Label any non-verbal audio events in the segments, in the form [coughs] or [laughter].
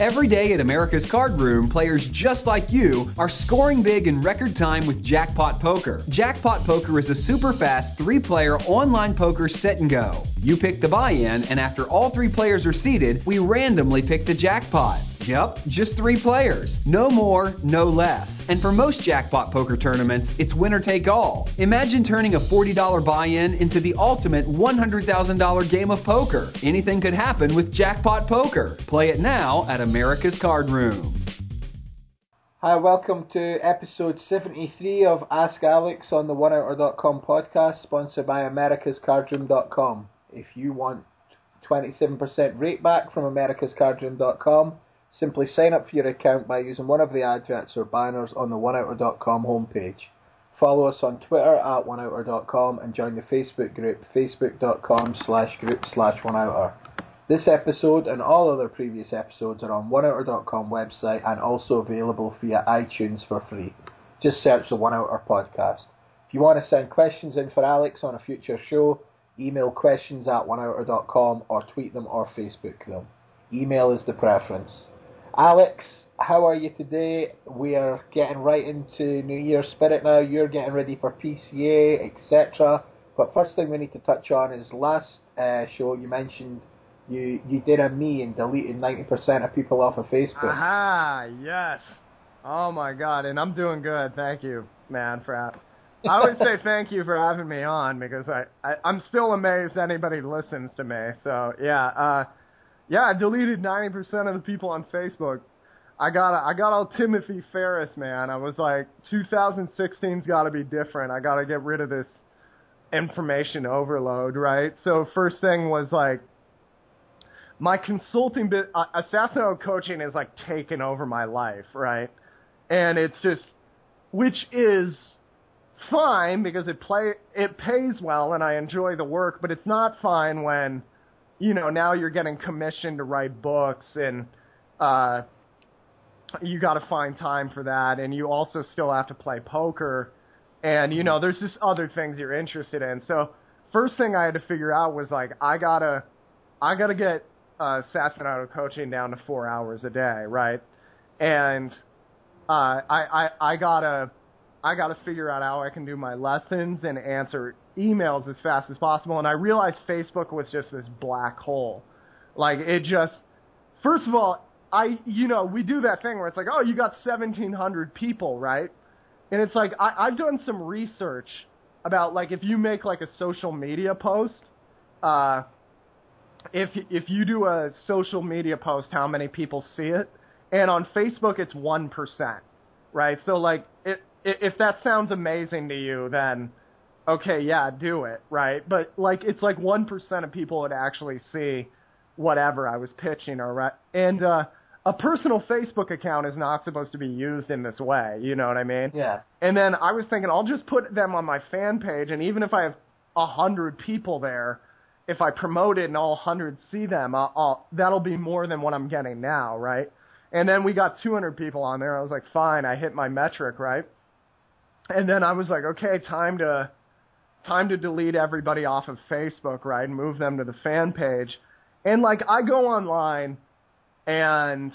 Every day at America's Card Room, players just like you are scoring big in record time with Jackpot Poker. Jackpot Poker is a super fast three player online poker sit and go. You pick the buy in, and after all three players are seated, we randomly pick the jackpot. Yep, just three players. No more, no less. And for most jackpot poker tournaments, it's winner take all. Imagine turning a $40 buy in into the ultimate $100,000 game of poker. Anything could happen with jackpot poker. Play it now at America's Card Room. Hi, welcome to episode 73 of Ask Alex on the OneOuter.com podcast, sponsored by AmericasCardroom.com. If you want 27% rakeback from AmericasCardroom.com, Simply sign up for your account by using one of the adverts or banners on the OneOuter.com homepage. Follow us on Twitter at OneOuter.com and join the Facebook group facebook.com slash group slash OneOuter. This episode and all other previous episodes are on OneOuter.com website and also available via iTunes for free. Just search the One Outer podcast. If you want to send questions in for Alex on a future show, email questions at OneOuter.com or tweet them or Facebook them. Email is the preference. Alex, how are you today? We are getting right into New Year spirit now. You're getting ready for PCA, etc. But first thing we need to touch on is last uh, show you mentioned you you did a me and deleted ninety percent of people off of Facebook. Aha, yes. Oh my god, and I'm doing good. Thank you, man, for. I always say thank you for having me on because I, I I'm still amazed anybody listens to me. So yeah, uh, yeah, I deleted 90% of the people on Facebook. I got I got all Timothy Ferriss, man. I was like, 2016's got to be different. I got to get rid of this information overload, right? So first thing was like my consulting bit uh, assassin coaching is like taken over my life, right? And it's just which is fine because it play it pays well and I enjoy the work, but it's not fine when you know, now you're getting commissioned to write books and uh you got to find time for that and you also still have to play poker and you know, there's just other things you're interested in. So, first thing I had to figure out was like I got to I got to get uh Auto coaching down to 4 hours a day, right? And uh I I I got to I got to figure out how I can do my lessons and answer emails as fast as possible. And I realized Facebook was just this black hole. Like it just, first of all, I, you know, we do that thing where it's like, oh, you got 1,700 people, right? And it's like, I, I've done some research about like if you make like a social media post, uh, if if you do a social media post, how many people see it? And on Facebook, it's one percent, right? So like, if that sounds amazing to you, then okay, yeah, do it, right? But like it's like 1% of people would actually see whatever I was pitching or right. And uh a personal Facebook account is not supposed to be used in this way, you know what I mean? Yeah. And then I was thinking I'll just put them on my fan page and even if I have a hundred people there, if I promote it and all hundred see them, I'll, I'll, that'll be more than what I'm getting now, right? And then we got 200 people on there. I was like, fine, I hit my metric, right? And then I was like, okay, time to time to delete everybody off of Facebook, right, and move them to the fan page. And like I go online and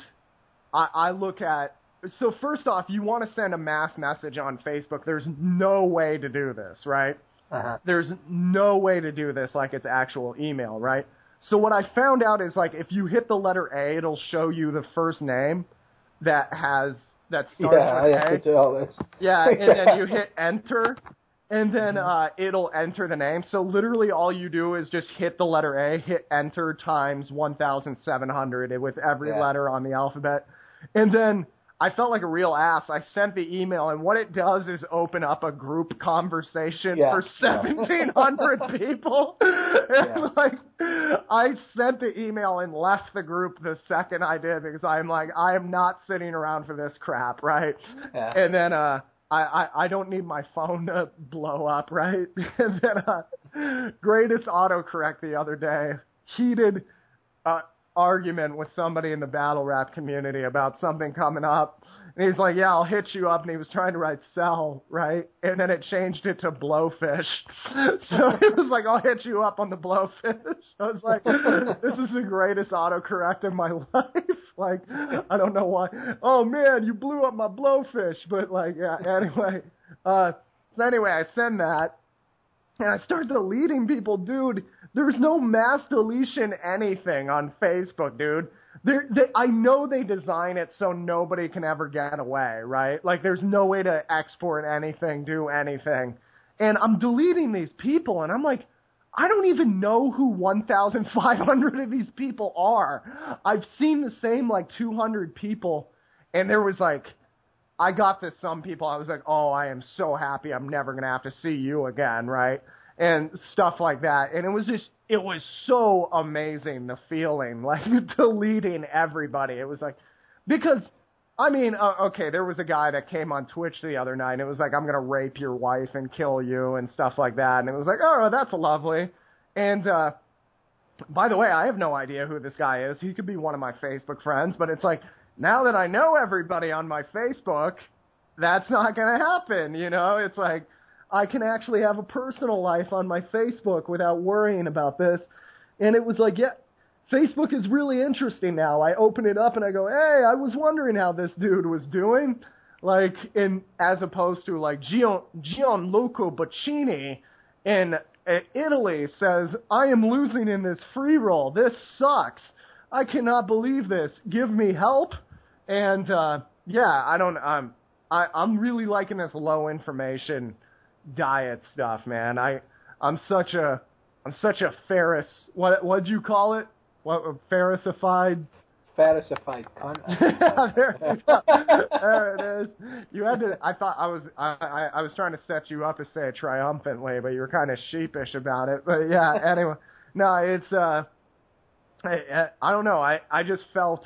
I, I look at so first off, you want to send a mass message on Facebook. There's no way to do this, right? Uh-huh. There's no way to do this like it's actual email, right? So what I found out is like if you hit the letter A, it'll show you the first name that has that starts yeah, with I have A. to do all this. Yeah, and then you hit enter, and then uh, it'll enter the name. So literally, all you do is just hit the letter A, hit enter times 1,700 with every Yeah. letter on the alphabet, and then I felt like a real ass. I sent the email, and what it does is open up a group conversation Yeah. for Yeah. 1,700 [laughs] people. and like, I sent the email and left the group the second I did because I'm like, I am not sitting around for this crap, right? And then, uh, I, I, I don't need my phone to blow up, right? [laughs] and then, uh, greatest autocorrect the other day, heated, uh, argument with somebody in the battle rap community about something coming up. And he's like, yeah, I'll hit you up. And he was trying to write sell, right? And then it changed it to blowfish. [laughs] so it was like, I'll hit you up on the blowfish. I was like, this is the greatest autocorrect in my [laughs] life. like, I don't know why. Oh man, you blew up my blowfish. But like, yeah, anyway. Uh, so anyway, I send that. And I start deleting people, dude. There's no mass deletion anything on Facebook, dude. They, I know they design it so nobody can ever get away, right? Like, there's no way to export anything, do anything. And I'm deleting these people, and I'm like, I don't even know who 1,500 of these people are. I've seen the same, like, 200 people, and there was, like, I got to some people, I was like, oh, I am so happy I'm never going to have to see you again, right? And stuff like that. And it was just, it was so amazing, the feeling, [laughs] like deleting everybody. It was like, because, I mean, uh, okay, there was a guy that came on Twitch the other night, and it was like, I'm going to rape your wife and kill you and stuff like that. And it was like, oh, that's lovely. And, uh, by the way, I have no idea who this guy is. He could be one of my Facebook friends, but it's like, now that I know everybody on my Facebook, that's not going to happen. You know, it's like I can actually have a personal life on my Facebook without worrying about this. And it was like, yeah, Facebook is really interesting now. I open it up and I go, hey, I was wondering how this dude was doing. Like, in as opposed to like Gian, Gianluca Boccini in Italy says, I am losing in this free roll. This sucks. I cannot believe this. Give me help. And uh, yeah, I don't. Um, I I'm really liking this low information diet stuff, man. I I'm such a I'm such a Ferriss. What what'd you call it? What Ferrisified? Ferrisified cunt. there, [laughs] there it is. You had to. I thought I was. I, I I was trying to set you up to say it triumphantly, but you were kind of sheepish about it. But yeah. Anyway, no, it's. uh I, I don't know. I I just felt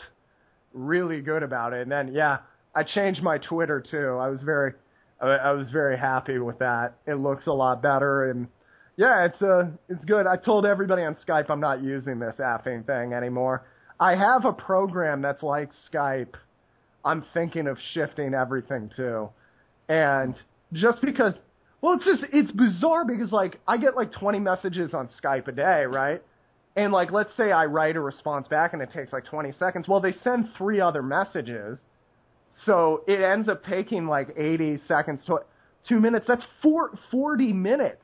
really good about it. And then yeah, I changed my Twitter too. I was very I, I was very happy with that. It looks a lot better and yeah, it's uh it's good. I told everybody on Skype I'm not using this effing thing anymore. I have a program that's like Skype. I'm thinking of shifting everything to. And just because well, it's just it's bizarre because like I get like 20 messages on Skype a day, right? And like, let's say I write a response back and it takes like 20 seconds. Well, they send three other messages. So it ends up taking like 80 seconds to two minutes. That's four, 40 minutes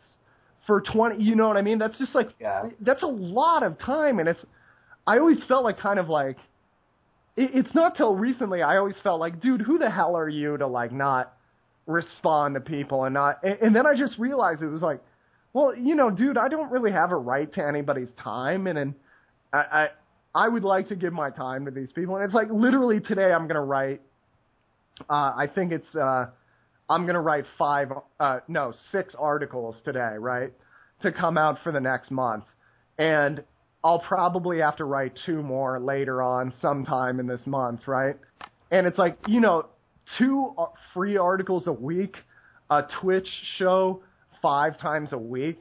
for 20. You know what I mean? That's just like, yeah. that's a lot of time. And it's, I always felt like kind of like, it, it's not till recently I always felt like, dude, who the hell are you to like not respond to people and not, and, and then I just realized it was like, well, you know, dude, I don't really have a right to anybody's time, and, and I, I I would like to give my time to these people. And it's like literally today, I'm gonna write. Uh, I think it's uh, I'm gonna write five, uh, no, six articles today, right, to come out for the next month, and I'll probably have to write two more later on sometime in this month, right? And it's like you know, two free articles a week, a Twitch show five times a week,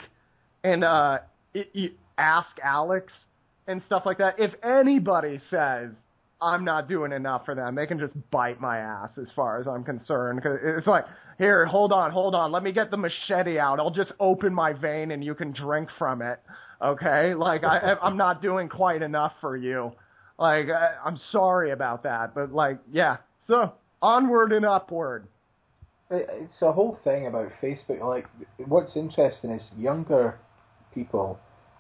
and uh, it, you ask Alex and stuff like that. If anybody says I'm not doing enough for them, they can just bite my ass as far as I'm concerned. Cause it's like, here, hold on, hold on, let me get the machete out. I'll just open my vein and you can drink from it. Okay, like I, I'm not doing quite enough for you. Like I, I'm sorry about that, but like, yeah. So onward and upward it's a whole thing about Facebook. Like, what's interesting is younger people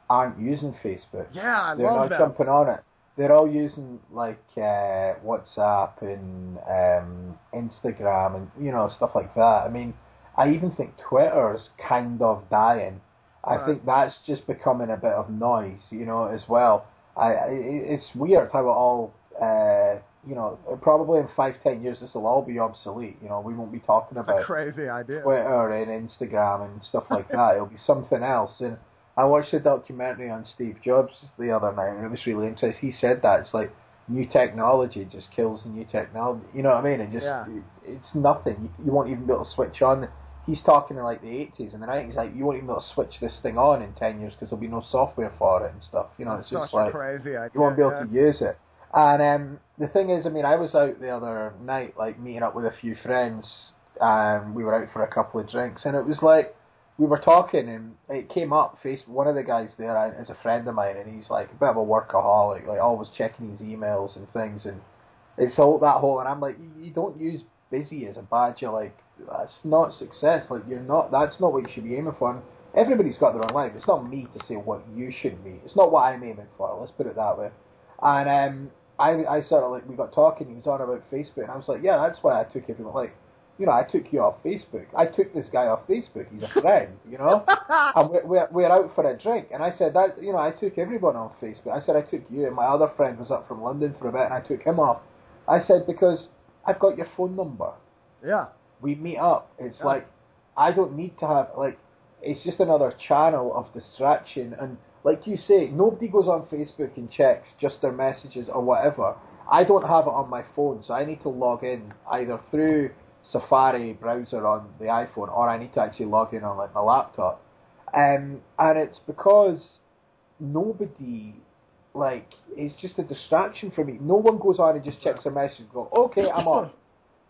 aren't using Facebook. Yeah, I They're love not jumping on it. They're all using like uh, WhatsApp and um, Instagram and you know stuff like that. I mean, I even think Twitter's kind of dying. I think that's just becoming a bit of noise, you know, as well. I, I it's weird how it all, uh, you know, probably in five ten years this will all be obsolete. You know, we won't be talking a about crazy idea. Twitter and Instagram and stuff like [laughs] that. It'll be something else. And I watched a documentary on Steve Jobs the other night, and it was really interesting. He said that it's like new technology just kills the new technology. You know what I mean? It just yeah. it's nothing. You, won't even be able to switch on he's talking in like the 80s, and think he's like, you won't even be able to switch this thing on in 10 years because there'll be no software for it and stuff. You know, it's just like crazy idea. you won't be able yeah. to use it. And um, the thing is, I mean, I was out the other night, like meeting up with a few friends. Um, we were out for a couple of drinks, and it was like we were talking, and it came up. Face one of the guys there is a friend of mine, and he's like a bit of a workaholic, like always checking his emails and things, and it's all that whole. And I'm like, you don't use busy as a badge. You're like, that's not success. Like you're not. That's not what you should be aiming for. And everybody's got their own life. It's not me to say what you should be. It's not what I'm aiming for. Let's put it that way. And um, I, I sort of like we got talking. He was on about Facebook, and I was like, yeah, that's why I took everyone. Like, you know, I took you off Facebook. I took this guy off Facebook. He's a friend, you know. [laughs] and we're, we're we're out for a drink, and I said that you know I took everyone off Facebook. I said I took you, and my other friend was up from London for a bit, and I took him off. I said because I've got your phone number. Yeah. We meet up. It's Yeah. like I don't need to have like it's just another channel of distraction and like you say, nobody goes on Facebook and checks just their messages or whatever. I don't have it on my phone, so I need to log in either through Safari browser on the iPhone or I need to actually log in on like my laptop. Um, and it's because nobody like it's just a distraction for me. No one goes on and just checks a message and go, Okay, I'm on. [coughs]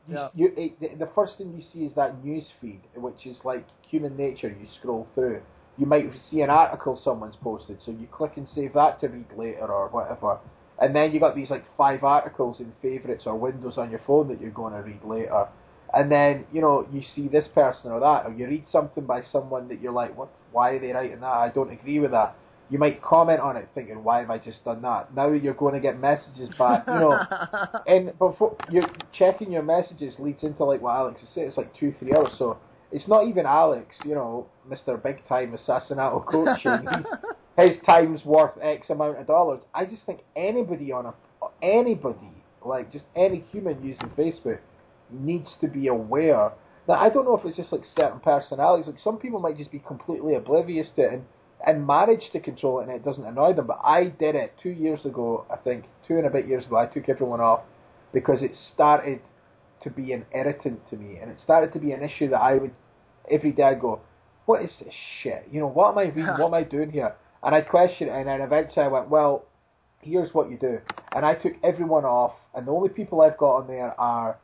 You, Yeah. you, it, the, the first thing you see is that news feed, which is like human nature. You scroll through. You might see an article someone's posted, so you click and save that to read later or whatever. And then you got these like five articles in favourites or windows on your phone that you're going to read later. And then you know you see this person or that, or you read something by someone that you're like, what? Why are they writing that? I don't agree with that. You might comment on it, thinking, why have I just done that? Now you're going to get messages back, you know. [laughs] And before you're checking your messages leads into like what Alex is saying. It's like two, three hours. So it's not even Alex, you know, Mister Big Time Assassinato coaching. [laughs] His time's worth X amount of dollars. I just think anybody on a anybody like just any human using Facebook needs to be aware. Now I don't know if it's just like certain personalities. Like some people might just be completely oblivious to it and and manage to control it and it doesn't annoy them. But I did it two years ago, I think, two and a bit years ago. I took everyone off because it started to be an irritant to me and it started to be an issue that I would every day I'd go, What is this shit? You know, what am I reading? what am I [laughs] doing here? And I'd question it and then eventually I went, Well, here's what you do. And I took everyone off and the only people I've got on there are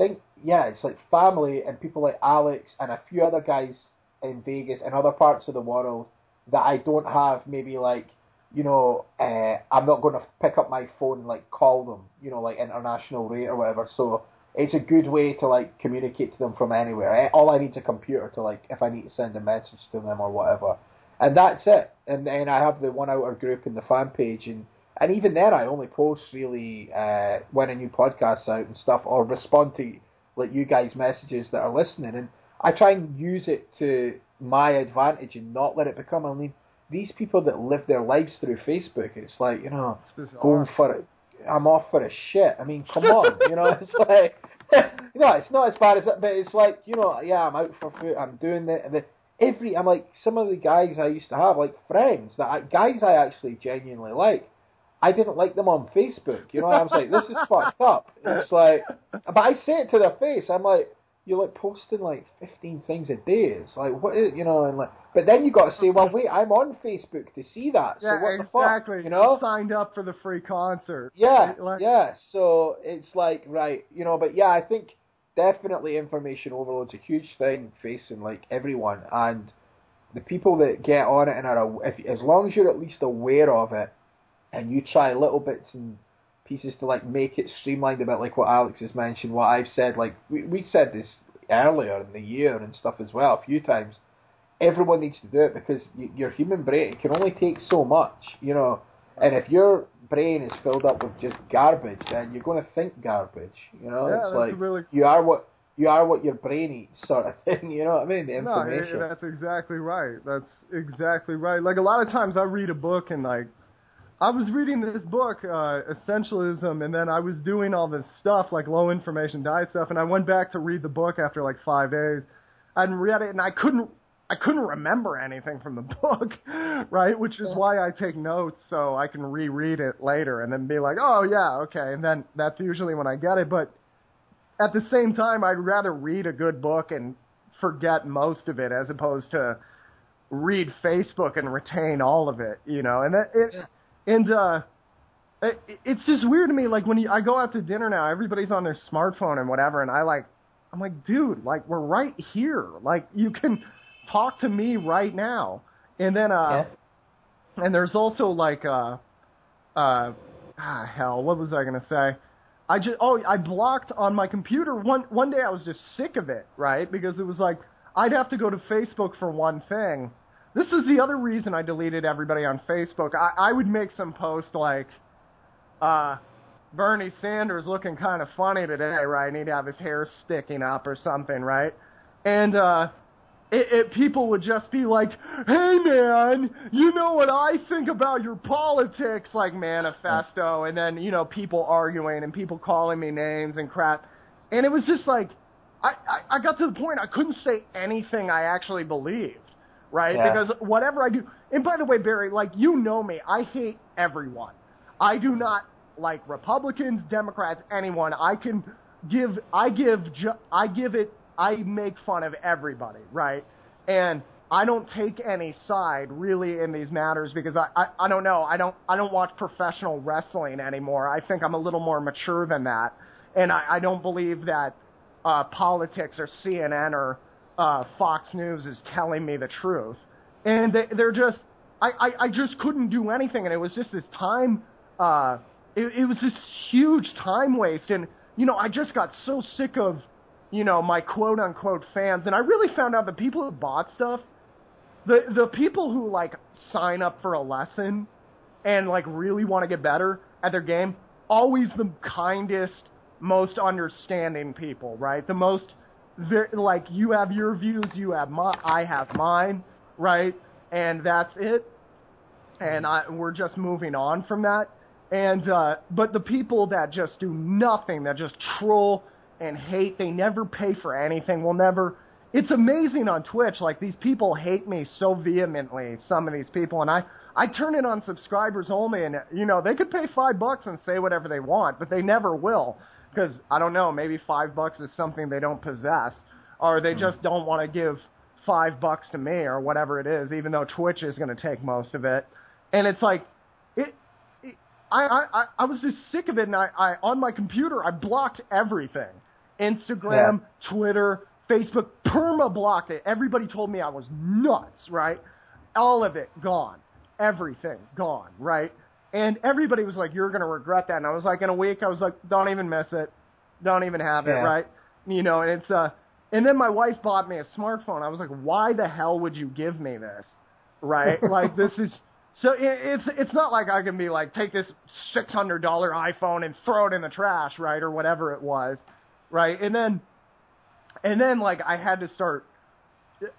think yeah, it's like family and people like Alex and a few other guys in Vegas and other parts of the world that I don't have maybe like you know uh, I'm not going to pick up my phone and like call them you know like international rate or whatever. So it's a good way to like communicate to them from anywhere. Eh, all I need is a computer to like if I need to send a message to them or whatever. And that's it. And then I have the one outer group in the fan page and and even then I only post really uh, when a new podcast's out and stuff or respond to like you guys messages that are listening. And I try and use it to my advantage and not let it become I mean these people that live their lives through Facebook it's like you know going for it I'm off for a shit. I mean come on you know it's [laughs] like [laughs] you know it's not as bad as that but it's like you know yeah I'm out for food I'm doing the, the every I'm like some of the guys I used to have like friends that I, guys I actually genuinely like I didn't like them on Facebook. You know, I was like, this is [laughs] fucked up. It's like, but I say it to their face. I'm like, you're like posting like 15 things a day. It's like, what is, you know, and like, but then you got to say, well, wait, I'm on Facebook to see that. So yeah, what the exactly. fuck? You know? signed up for the free concert. Yeah, Like- yeah. So it's like right, you know, but yeah, I think definitely information overload's a huge thing facing like everyone, and the people that get on it and are if as long as you're at least aware of it, and you try little bits and pieces to like make it streamlined a bit, like what Alex has mentioned, what I've said, like we we said this earlier in the year and stuff as well a few times. Everyone needs to do it because y- your human brain can only take so much, you know. And if your brain is filled up with just garbage, then you're going to think garbage. You know, Yeah, it's that's like really- you are what you are what your brain eats, sort of thing. [laughs] You know what I mean? The No, information. yeah, that's exactly right. That's exactly right. Like a lot of times I read a book and like I was reading this book, uh, Essentialism, and then I was doing all this stuff like low information diet stuff, and I went back to read the book after like five days. I read it, and I couldn't. I couldn't remember anything from the [laughs] book, right? Which is why I take notes so I can reread it later and then be like, oh yeah, okay. And then that's usually when I get it. But at the same time, I'd rather read a good book and forget most of it as opposed to read Facebook and retain all of it, you know. And that it Yeah. And uh it, it's just weird to me like when you, I go out to dinner now, everybody's on their smartphone and whatever and I like I'm like, dude, like we're right here. Like you can talk to me right now. And then uh and there's also like uh uh ah, hell, what was I gonna say? I just oh I blocked on my computer one one day I was just sick of it, right? Because it was like I'd have to go to Facebook for one thing. This is the other reason I deleted everybody on Facebook. I, I would make some post like uh Bernie Sanders looking kind of funny today, right? And he'd have his hair sticking up or something, right? And uh it, it people would just be like, "Hey man, you know what I think about your politics?" Like manifesto, and then you know people arguing and people calling me names and crap, and it was just like, I I, I got to the point I couldn't say anything I actually believed, right? Yeah. Because whatever I do, and by the way, Barry, like you know me, I hate everyone. I do not like Republicans, Democrats, anyone. I can give, I give, ju- I give it, I make fun of everybody, right? And I don't take any side really in these matters because I, I, I don't know, I don't, I don't watch professional wrestling anymore. I think I'm a little more mature than that, and I, I don't believe that uh, politics or CNN or uh, Fox News is telling me the truth. And they, they're just, I, I, I just couldn't do anything, and it was just this time. Uh, it, it was this huge time waste, and you know, I just got so sick of, you know, my quote unquote fans, and I really found out the people who bought stuff, the the people who like sign up for a lesson, and like really want to get better at their game, always the kindest, most understanding people, right? The most, ver like you have your views, you have my, I have mine, right? And that's it. And I, we're just moving on from that. And uh, but the people that just do nothing, that just troll and hate, they never pay for anything. Will never. It's amazing on Twitch. Like these people hate me so vehemently. Some of these people, and I I turn it on subscribers only, and you know they could pay five bucks and say whatever they want, but they never will because I don't know. Maybe five bucks is something they don't possess, or they hmm. just don't want to give five bucks to me or whatever it is, even though Twitch is going to take most of it. And it's like it. it I, I I was just sick of it, and I, I on my computer I blocked everything, Instagram, Twitter, Facebook, perma blocked it. Everybody told me I was nuts, right? All of it gone, everything gone, right? And everybody was like, "You're gonna regret that," and I was like, in a week, I was like, "Don't even miss it, don't even have it," Yeah. right? You know, and it's uh, and then my wife bought me a smartphone. I was like, "Why the hell would you give me this?" Right? [laughs] like this is so it, it's it's not like I can be like take this six hundred dollar iPhone and throw it in the trash, right, or whatever it was, right? And then and then like I had to start.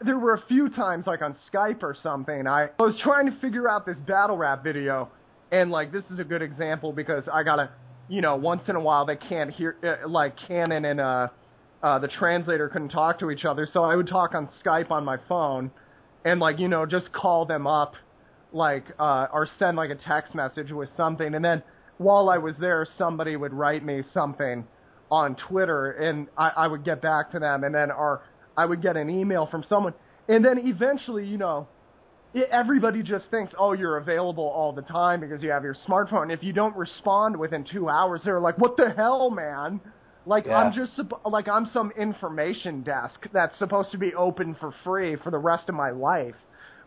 There were a few times like on Skype or something. I was trying to figure out this battle rap video, and like this is a good example because I gotta, you know, once in a while they can't hear uh, like Canon and uh, uh, the translator couldn't talk to each other, so I would talk on Skype on my phone, and like you know just call them up, like uh, or send like a text message with something, and then while I was there, somebody would write me something on Twitter, and I, I would get back to them, and then or I would get an email from someone, and then eventually, you know, everybody just thinks, oh, you're available all the time because you have your smartphone. If you don't respond within two hours, they're like, what the hell, man? Like Yeah. I'm just like I'm some information desk that's supposed to be open for free for the rest of my life,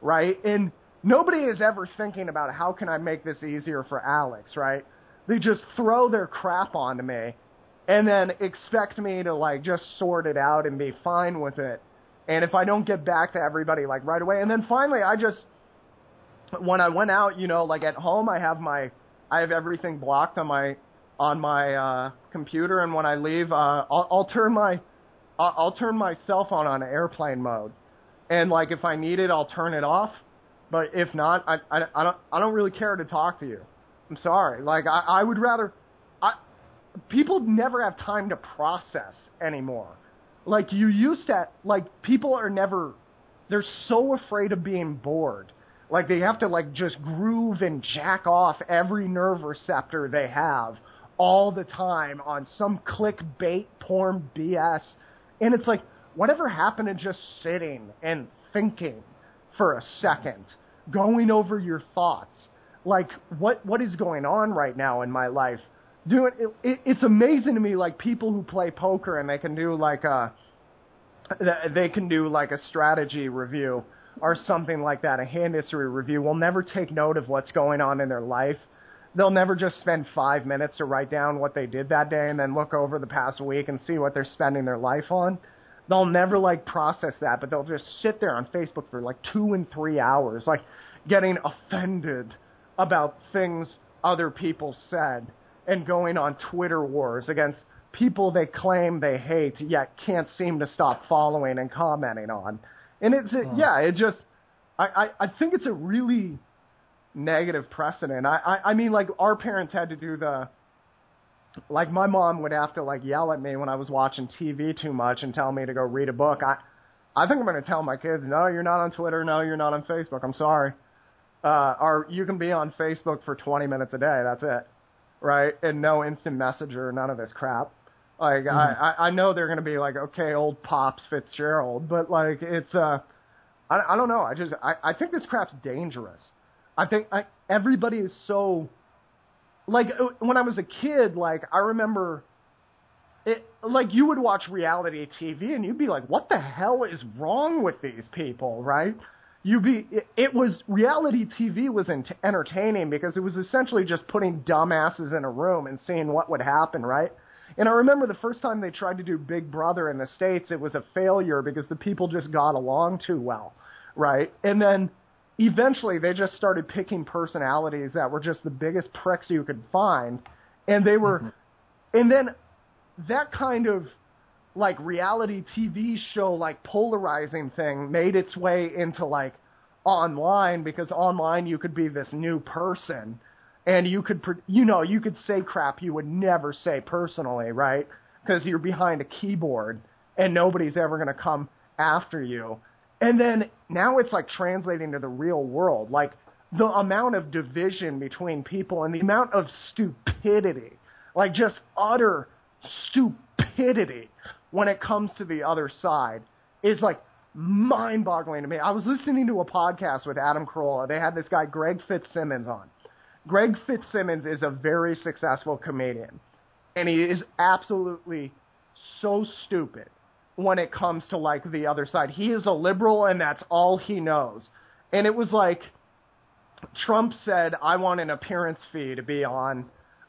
right? And nobody is ever thinking about how can I make this easier for Alex, right? They just throw their crap onto me and then expect me to like just sort it out and be fine with it. And if I don't get back to everybody like right away, and then finally I just when I went out, you know, like at home I have my I have everything blocked on my on my uh computer and when I leave uh I'll, I'll turn my I'll, I'll turn my cell phone on airplane mode. And like if I need it, I'll turn it off. But if not, I I, I don't I don't really care to talk to you. I'm sorry. Like I I would rather I people never have time to process anymore. Like you used to like people are never they're so afraid of being bored. Like they have to like just groove and jack off every nerve receptor they have all the time on some clickbait porn BS. And it's like, whatever happened to just sitting and thinking for a second, going over your thoughts? Like, what what is going on right now in my life? Doing it, it, it's amazing to me, like people who play poker and they can do like uh, a they can do like a strategy review or something like that, a hand history review. Will never take note of what's going on in their life. They'll never just spend five minutes to write down what they did that day and then look over the past week and see what they're spending their life on they'll never like process that, but they'll just sit there on Facebook for like two and three hours, like getting offended about things other people said and going on Twitter wars against people they claim they hate yet can't seem to stop following and commenting on. And it's oh. yeah, it just I, I I think it's a really negative precedent. I, I I mean like our parents had to do the like my mom would have to like yell at me when I was watching TV too much and tell me to go read a book. I I think I'm going to tell my kids, no, you're not on Twitter, no, you're not on Facebook. I'm sorry. Uh, or you can be on Facebook for 20 minutes a day. That's it, right? And no instant messenger, none of this crap. Like mm-hmm. I I know they're going to be like, okay, old pops Fitzgerald, but like it's uh, I I don't know. I just I I think this crap's dangerous. I think I everybody is so like uh, when I was a kid, like I remember it like you would watch reality TV and you'd be like, "What the hell is wrong with these people?" Right? You be it, it was reality TV was ent- entertaining because it was essentially just putting dumbasses in a room and seeing what would happen, right? And I remember the first time they tried to do Big Brother in the states, it was a failure because the people just got along too well, right? And then eventually they just started picking personalities that were just the biggest pricks you could find and they were mm-hmm. and then that kind of like reality TV show like polarizing thing made its way into like online because online you could be this new person and you could you know you could say crap you would never say personally right because you're behind a keyboard and nobody's ever going to come after you and then now it's like translating to the real world. Like the amount of division between people and the amount of stupidity, like just utter stupidity when it comes to the other side is like mind boggling to me. I was listening to a podcast with Adam Carolla. They had this guy, Greg Fitzsimmons, on. Greg Fitzsimmons is a very successful comedian, and he is absolutely so stupid when it comes to like the other side. He is a liberal and that's all he knows. And it was like Trump said, "I want an appearance fee to be on.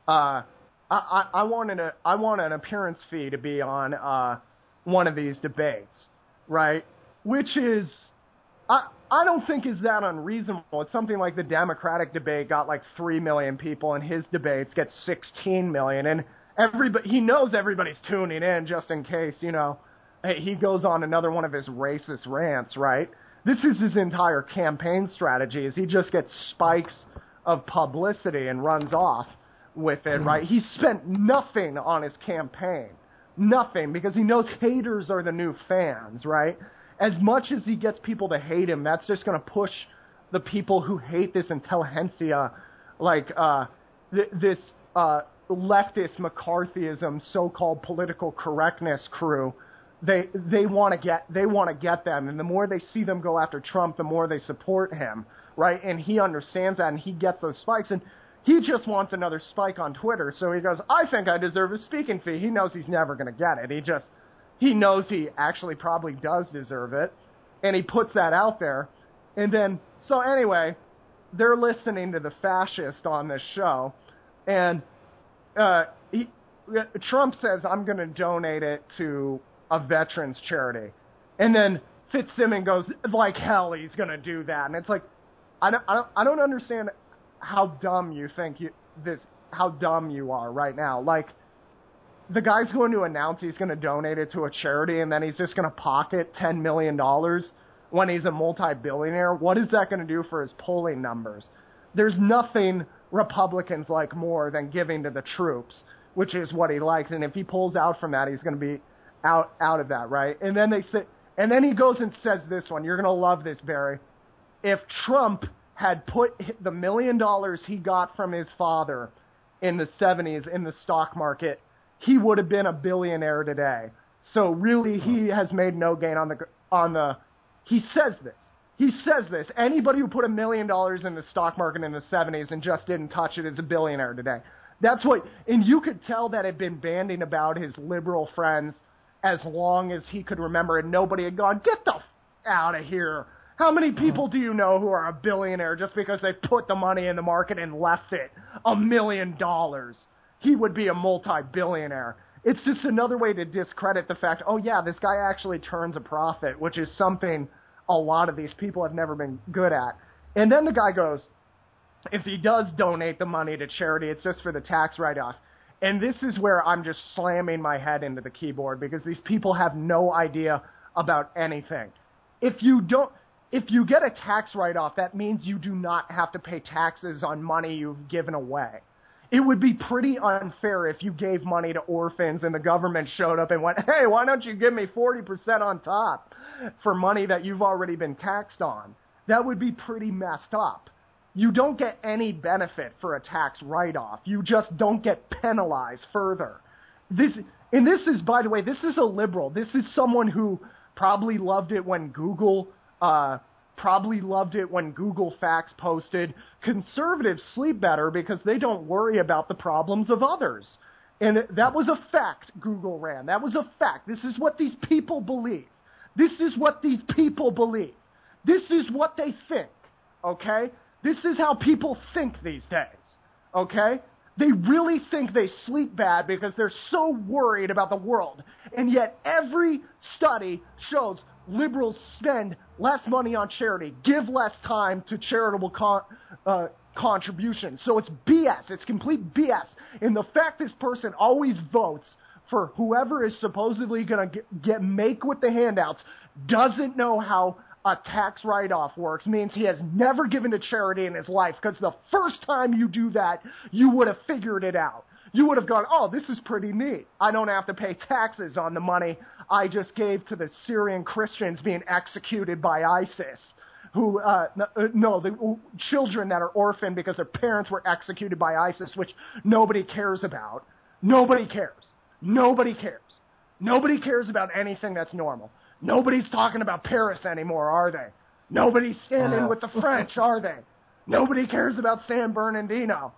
Uh, I, I, want an I want an appearance fee to be on uh, one of these debates, right? Which is I I don't think is that unreasonable. It's something like the Democratic debate got like three million people, and his debates get sixteen million, and everybody he knows everybody's tuning in just in case, you know he goes on another one of his racist rants, right? This is his entire campaign strategy is he just gets spikes of publicity and runs off with it, right? He spent nothing on his campaign. Nothing because he knows haters are the new fans, right? As much as he gets people to hate him, that's just going to push the people who hate this intelligentsia like uh th- this uh leftist McCarthyism so-called political correctness crew they they want to get they want to get them, and the more they see them go after Trump, the more they support him, right? And he understands that, and he gets those spikes, and he just wants another spike on Twitter. So he goes, "I think I deserve a speaking fee." He knows he's never going to get it. He just he knows he actually probably does deserve it, and he puts that out there, and then so anyway, they're listening to the fascist on this show, and uh, he, Trump says, "I'm going to donate it to." a veterans charity. And then Fitzsimmons goes like hell he's going to do that. And it's like I don't, I don't I don't understand how dumb you think you this how dumb you are right now. Like the guy's going to announce he's going to donate it to a charity and then he's just going to pocket 10 million dollars when he's a multi-billionaire. What is that going to do for his polling numbers? There's nothing Republicans like more than giving to the troops, which is what he likes. And if he pulls out from that, he's going to be out out of that, right? And then they say, and then he goes and says this one. You're gonna love this, Barry. If Trump had put the million dollars he got from his father in the 70s in the stock market, he would have been a billionaire today. So really, he has made no gain on the on the. He says this. He says this. Anybody who put a million dollars in the stock market in the 70s and just didn't touch it is a billionaire today. That's what, and you could tell that had been banding about his liberal friends as long as he could remember, and nobody had gone, get the f- out of here. How many people do you know who are a billionaire just because they put the money in the market and left it a million dollars? He would be a multi-billionaire. It's just another way to discredit the fact, oh yeah, this guy actually turns a profit, which is something a lot of these people have never been good at. And then the guy goes, if he does donate the money to charity, it's just for the tax write off. And this is where I'm just slamming my head into the keyboard because these people have no idea about anything. If you don't, if you get a tax write off, that means you do not have to pay taxes on money you've given away. It would be pretty unfair if you gave money to orphans and the government showed up and went, hey, why don't you give me 40% on top for money that you've already been taxed on? That would be pretty messed up you don't get any benefit for a tax write-off. You just don't get penalized further. This and this is, by the way, this is a liberal. This is someone who probably loved it when Google uh, probably loved it when Google Facts posted conservatives sleep better because they don't worry about the problems of others. And that was a fact Google ran. That was a fact. This is what these people believe. This is what these people believe. This is what they think. Okay? This is how people think these days. Okay? They really think they sleep bad because they're so worried about the world. And yet, every study shows liberals spend less money on charity, give less time to charitable con- uh, contributions. So it's BS. It's complete BS. And the fact this person always votes for whoever is supposedly going to get, make with the handouts doesn't know how a tax write off works means he has never given to charity in his life because the first time you do that, you would have figured it out. You would have gone, oh, this is pretty neat. I don't have to pay taxes on the money I just gave to the Syrian Christians being executed by ISIS. Who, uh, uh no, the children that are orphaned because their parents were executed by ISIS, which nobody cares about. Nobody cares. Nobody cares. Nobody cares about anything that's normal. Nobody's talking about Paris anymore, are they? Nobody's standing uh. with the French, are they? Nobody cares about San Bernardino.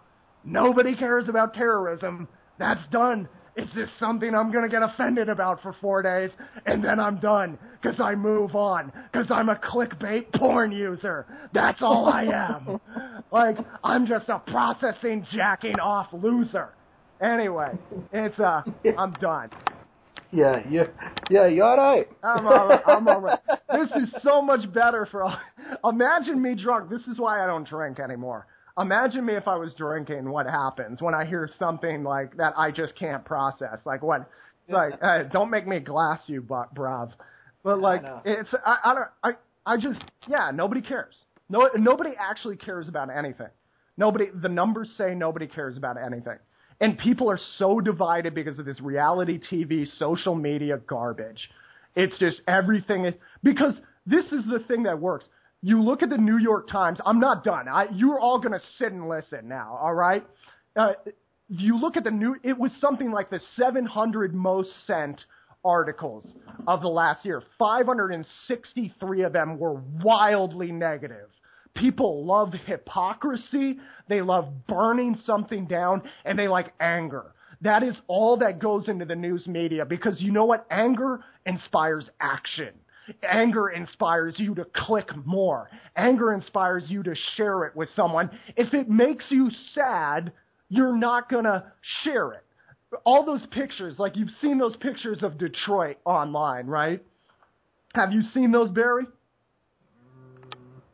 Nobody cares about terrorism. That's done. It's just something I'm going to get offended about for four days, and then I'm done because I move on because I'm a clickbait porn user. That's all I am. [laughs] like, I'm just a processing, jacking off loser. Anyway, it's, uh, I'm done. Yeah, yeah, yeah. You all right? I'm all right. I'm all right. This is so much better for. All, imagine me drunk. This is why I don't drink anymore. Imagine me if I was drinking. What happens when I hear something like that? I just can't process. Like what? Like, uh, don't make me glass you, but bruv. But like, it's I, I don't I I just yeah. Nobody cares. No, nobody actually cares about anything. Nobody. The numbers say nobody cares about anything. And people are so divided because of this reality TV, social media garbage. It's just everything is because this is the thing that works. You look at the New York Times. I'm not done. I, you're all going to sit and listen now. All right. Uh, you look at the new. It was something like the 700 most sent articles of the last year. 563 of them were wildly negative. People love hypocrisy. They love burning something down and they like anger. That is all that goes into the news media because you know what? Anger inspires action. Anger inspires you to click more. Anger inspires you to share it with someone. If it makes you sad, you're not going to share it. All those pictures, like you've seen those pictures of Detroit online, right? Have you seen those, Barry?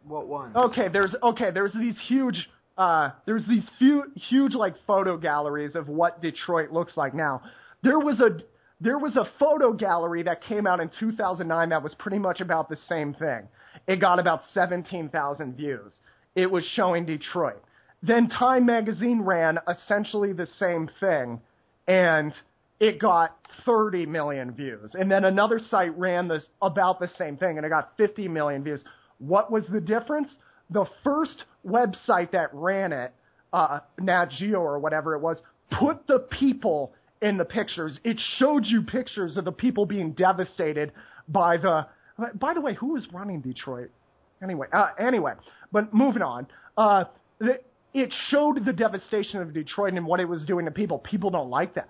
What one? Okay, there's okay, there's these huge uh there's these few huge like photo galleries of what Detroit looks like now. There was a there was a photo gallery that came out in 2009 that was pretty much about the same thing. It got about 17,000 views. It was showing Detroit. Then Time magazine ran essentially the same thing and it got 30 million views. And then another site ran this about the same thing and it got 50 million views. What was the difference? The first website that ran it, uh, Nat Geo or whatever it was, put the people in the pictures. It showed you pictures of the people being devastated by the. By the way, who was running Detroit? Anyway, uh, anyway, but moving on. Uh, it showed the devastation of Detroit and what it was doing to people. People don't like that.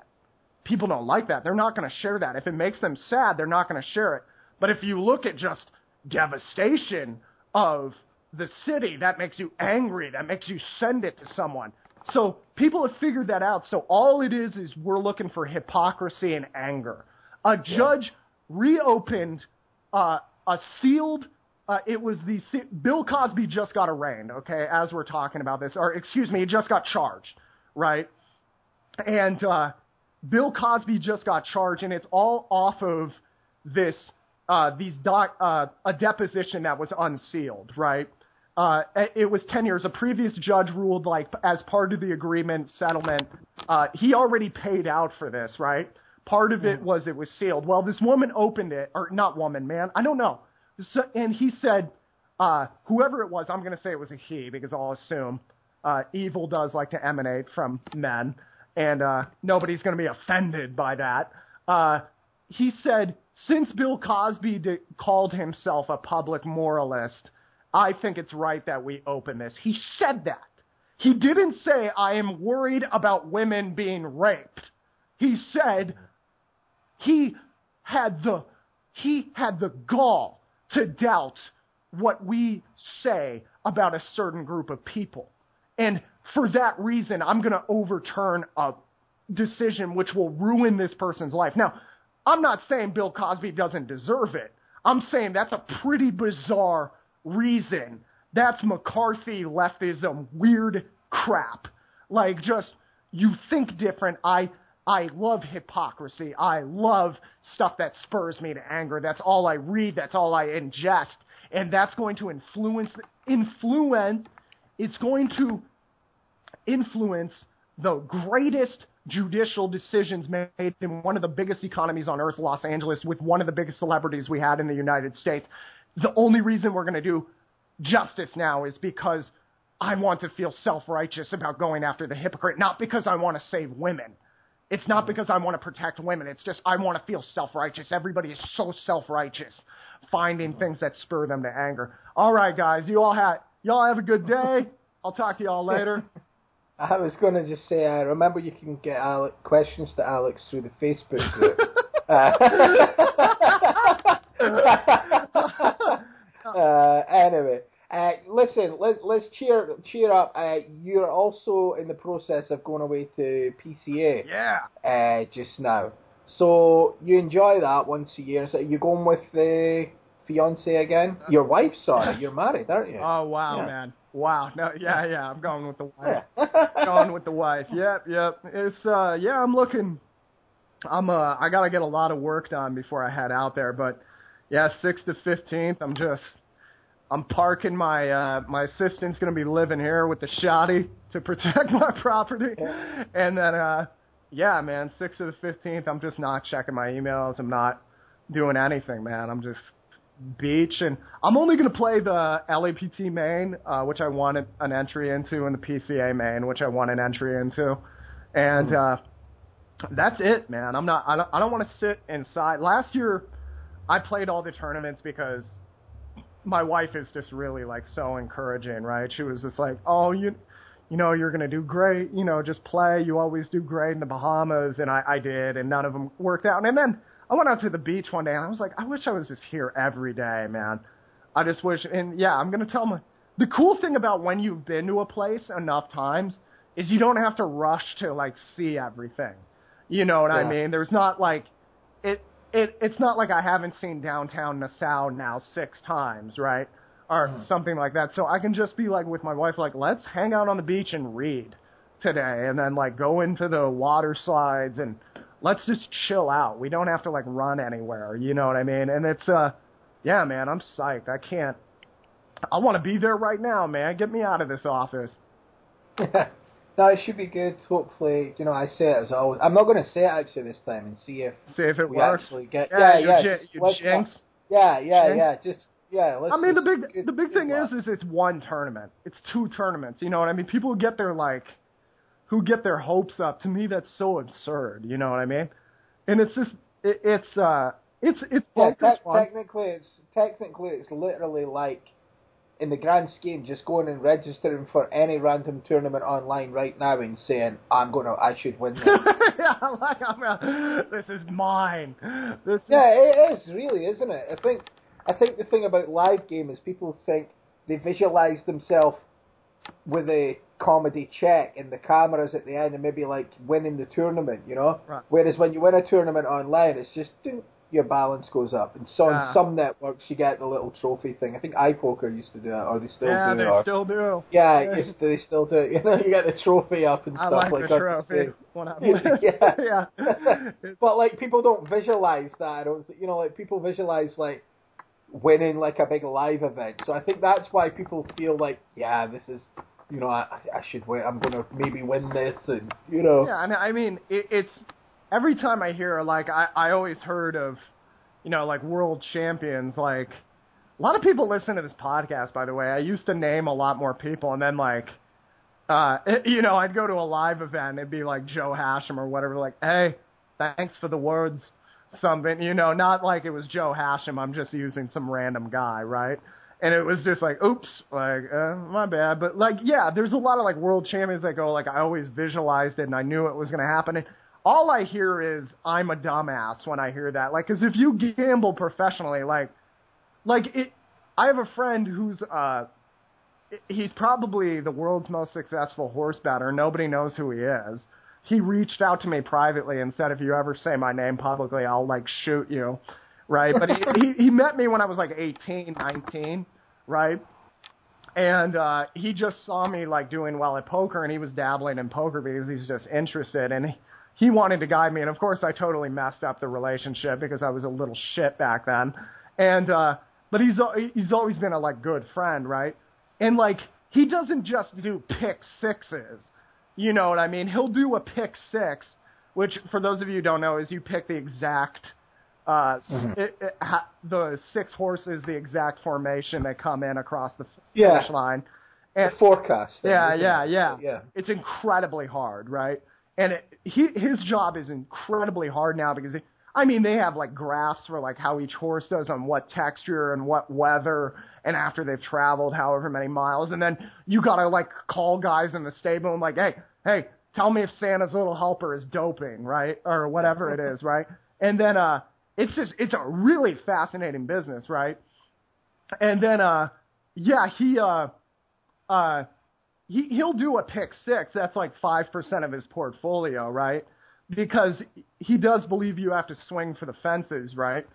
People don't like that. They're not going to share that. If it makes them sad, they're not going to share it. But if you look at just devastation of the city, that makes you angry. That makes you send it to someone. So people have figured that out. So all it is is we're looking for hypocrisy and anger. A judge yeah. reopened uh, a sealed. Uh, it was the Bill Cosby just got arraigned. Okay, as we're talking about this, or excuse me, he just got charged, right? And uh, Bill Cosby just got charged, and it's all off of this uh, these doc, uh, a deposition that was unsealed, right? Uh, it was 10 years. A previous judge ruled like as part of the agreement settlement, uh, he already paid out for this, right? Part of it mm. was it was sealed. Well, this woman opened it, or not woman, man, I don't know. So, and he said, uh, whoever it was, I'm going to say it was a he because I'll assume uh, evil does like to emanate from men, and uh, nobody's going to be offended by that. Uh, he said, since Bill Cosby de- called himself a public moralist, I think it's right that we open this. He said that. He didn't say, I am worried about women being raped. He said he had the, he had the gall to doubt what we say about a certain group of people. And for that reason, I'm going to overturn a decision which will ruin this person's life. Now, I'm not saying Bill Cosby doesn't deserve it. I'm saying that's a pretty bizarre reason. That's McCarthy leftism weird crap. Like just you think different. I I love hypocrisy. I love stuff that spurs me to anger. That's all I read. That's all I ingest, and that's going to influence influence. It's going to influence the greatest judicial decisions made in one of the biggest economies on earth, Los Angeles, with one of the biggest celebrities we had in the United States. The only reason we're going to do justice now is because I want to feel self righteous about going after the hypocrite, not because I want to save women. It's not because I want to protect women. It's just I want to feel self righteous. Everybody is so self righteous, finding things that spur them to anger. All right, guys, you all have y'all have a good day. I'll talk to y'all later. [laughs] I was going to just say, uh, remember you can get Alex, questions to Alex through the Facebook group. uh, [laughs] [laughs] uh, anyway, uh, listen, let, let's cheer cheer up. Uh, you're also in the process of going away to PCA. Yeah. Uh, just now, so you enjoy that once a year. So you're going with the fiance again? Your wife, sorry. You're married, aren't you? Oh wow, yeah. man. Wow. No, yeah, yeah. I'm going with the wife. [laughs] going with the wife. Yep, yep. It's uh, yeah. I'm looking. I'm uh, I gotta get a lot of work done before I head out there. But yeah, sixth to fifteenth. I'm just. I'm parking my uh my assistant's gonna be living here with the shoddy to protect my property, and then uh yeah man, six to the fifteenth. I'm just not checking my emails. I'm not doing anything, man. I'm just beach, and I'm only going to play the LAPT main, uh, which I wanted an entry into, and the PCA main, which I want an entry into, and mm. uh, that's it, man. I'm not. I don't, I don't want to sit inside. Last year, I played all the tournaments because my wife is just really like so encouraging, right? She was just like, "Oh, you." You know, you're gonna do great. You know, just play. You always do great in the Bahamas, and I, I did, and none of them worked out. And then I went out to the beach one day and I was like, I wish I was just here every day, man. I just wish, and yeah, I'm gonna tell my. The cool thing about when you've been to a place enough times is you don't have to rush to like see everything. You know what yeah. I mean? There's not like it. It it's not like I haven't seen downtown Nassau now six times, right? Or mm. something like that. So I can just be like with my wife, like, let's hang out on the beach and read today, and then like go into the water slides and let's just chill out. We don't have to like run anywhere. You know what I mean? And it's uh, yeah, man, I'm psyched. I can't. I want to be there right now, man. Get me out of this office. [laughs] no, it should be good. Hopefully, you know, I say it as always. I'm not going to say it actually this time and see if see if it we works. Actually get, yeah, yeah, yeah, you, you jinx. Yeah, yeah, jinx. yeah. Just yeah. I mean, the big the big thing is, is it's one tournament. It's two tournaments. You know what I mean? People get their like who get their hopes up. To me, that's so absurd. You know what I mean? And it's just it, it's uh it's it's Yeah, te- technically, it's technically it's literally like in the grand scheme, just going and registering for any random tournament online right now and saying I'm gonna, I should win this. [laughs] yeah, like this is mine. This is, yeah, it is really, isn't it? I think, I think the thing about live game is people think they visualize themselves with a comedy check and the cameras at the end and maybe like winning the tournament, you know. Right. Whereas when you win a tournament online, it's just ding, your balance goes up. And so Yeah. on some networks, you get the little trophy thing. I think iPoker used to do that, or they still do that. yeah, they still do. yeah, Yeah. they still do. it. [laughs] You know, you get the trophy up and I stuff like like the that. trophy [laughs] when [laughs] I Yeah. yeah. But like people don't visualize that. I don't, you know, like people visualize like winning like a big live event. So I think that's why people feel like, yeah, this is, you know, I, I should win. I'm gonna maybe win this, and you know, Yeah, and I mean, it, it's every time I hear like I I always heard of, you know, like world champions. Like a lot of people listen to this podcast. By the way, I used to name a lot more people, and then like, uh, it, you know, I'd go to a live event, and it'd be like Joe Hachem or whatever. Like, hey, thanks for the words. Something, you know, not like it was Joe Hachem. I'm just using some random guy, right? and it was just like, oops, like, uh, my bad. But like, yeah, there's a lot of like world champions that go like, I always visualized it and I knew it was going to happen. And all I hear is I'm a dumbass when I hear that. Like, because if you gamble professionally, like, like it, I have a friend who's uh, he's probably the world's most successful horse bettor. Nobody knows who he is. He reached out to me privately and said, if you ever say my name publicly, I'll like shoot you right? But he, [laughs] he he met me when I was like 18, 19, right? And uh he just saw me like doing well at poker and he was dabbling in poker because he's just interested and he, he wanted to guide me and of course I totally messed up the relationship because I was a little shit back then. And uh but he's he's always been a like good friend, right? And like he doesn't just do pick sixes. You know what I mean? He'll do a pick six, which for those of you who don't know is you pick the exact uh, Mhm. it, it, ha, the six horses, the exact formation that come in across the Yeah. finish line. the And forecast. thing, yeah, yeah, yeah, yeah. It's incredibly hard, right? And it, he, his job is incredibly hard now because, I mean, they have like graphs for like how each horse does on what texture and what weather, and after they've traveled however many miles, and then you gotta like call guys in the stable and like, hey, hey, tell me if Santa's little helper is doping, right, or whatever it is, right? And then uh, it's just it's a really fascinating business, right? And then uh, yeah, he uh uh, he he'll do a pick six. That's like five percent of his portfolio, right? Because he does believe you have to swing for the fences, right?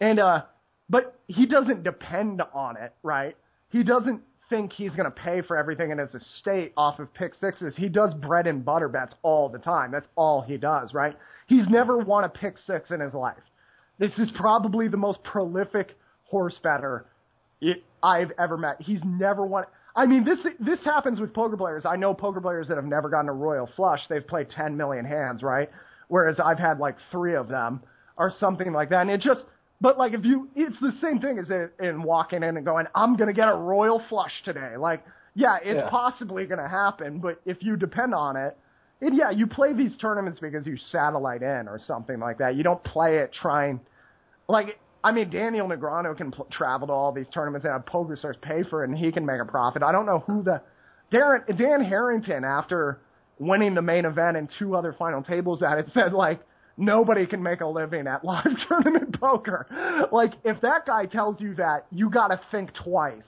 And uh, but he doesn't depend on it, right? He doesn't think he's going to pay for everything in his estate off of pick sixes. He does bread and butter bets all the time. That's all he does, right? He's never won a pick six in his life. This is probably the most prolific horse bettor I've ever met. He's never won. I mean, this this happens with poker players. I know poker players that have never gotten a royal flush. They've played 10 million hands, right? Whereas I've had like three of them or something like that. And it just, but like if you, it's the same thing as in walking in and going, I'm gonna get a royal flush today. Like, yeah, it's Yeah. possibly gonna happen, but if you depend on it, and yeah, you play these tournaments because you satellite in or something like that. You don't play it trying like I mean Daniel Negreanu can pl- travel to all these tournaments and have poker stars pay for it and he can make a profit. I don't know who the Darren Dan Harrington after winning the main event and two other final tables at it said like nobody can make a living at live [laughs] tournament poker. Like if that guy tells you that, you got to think twice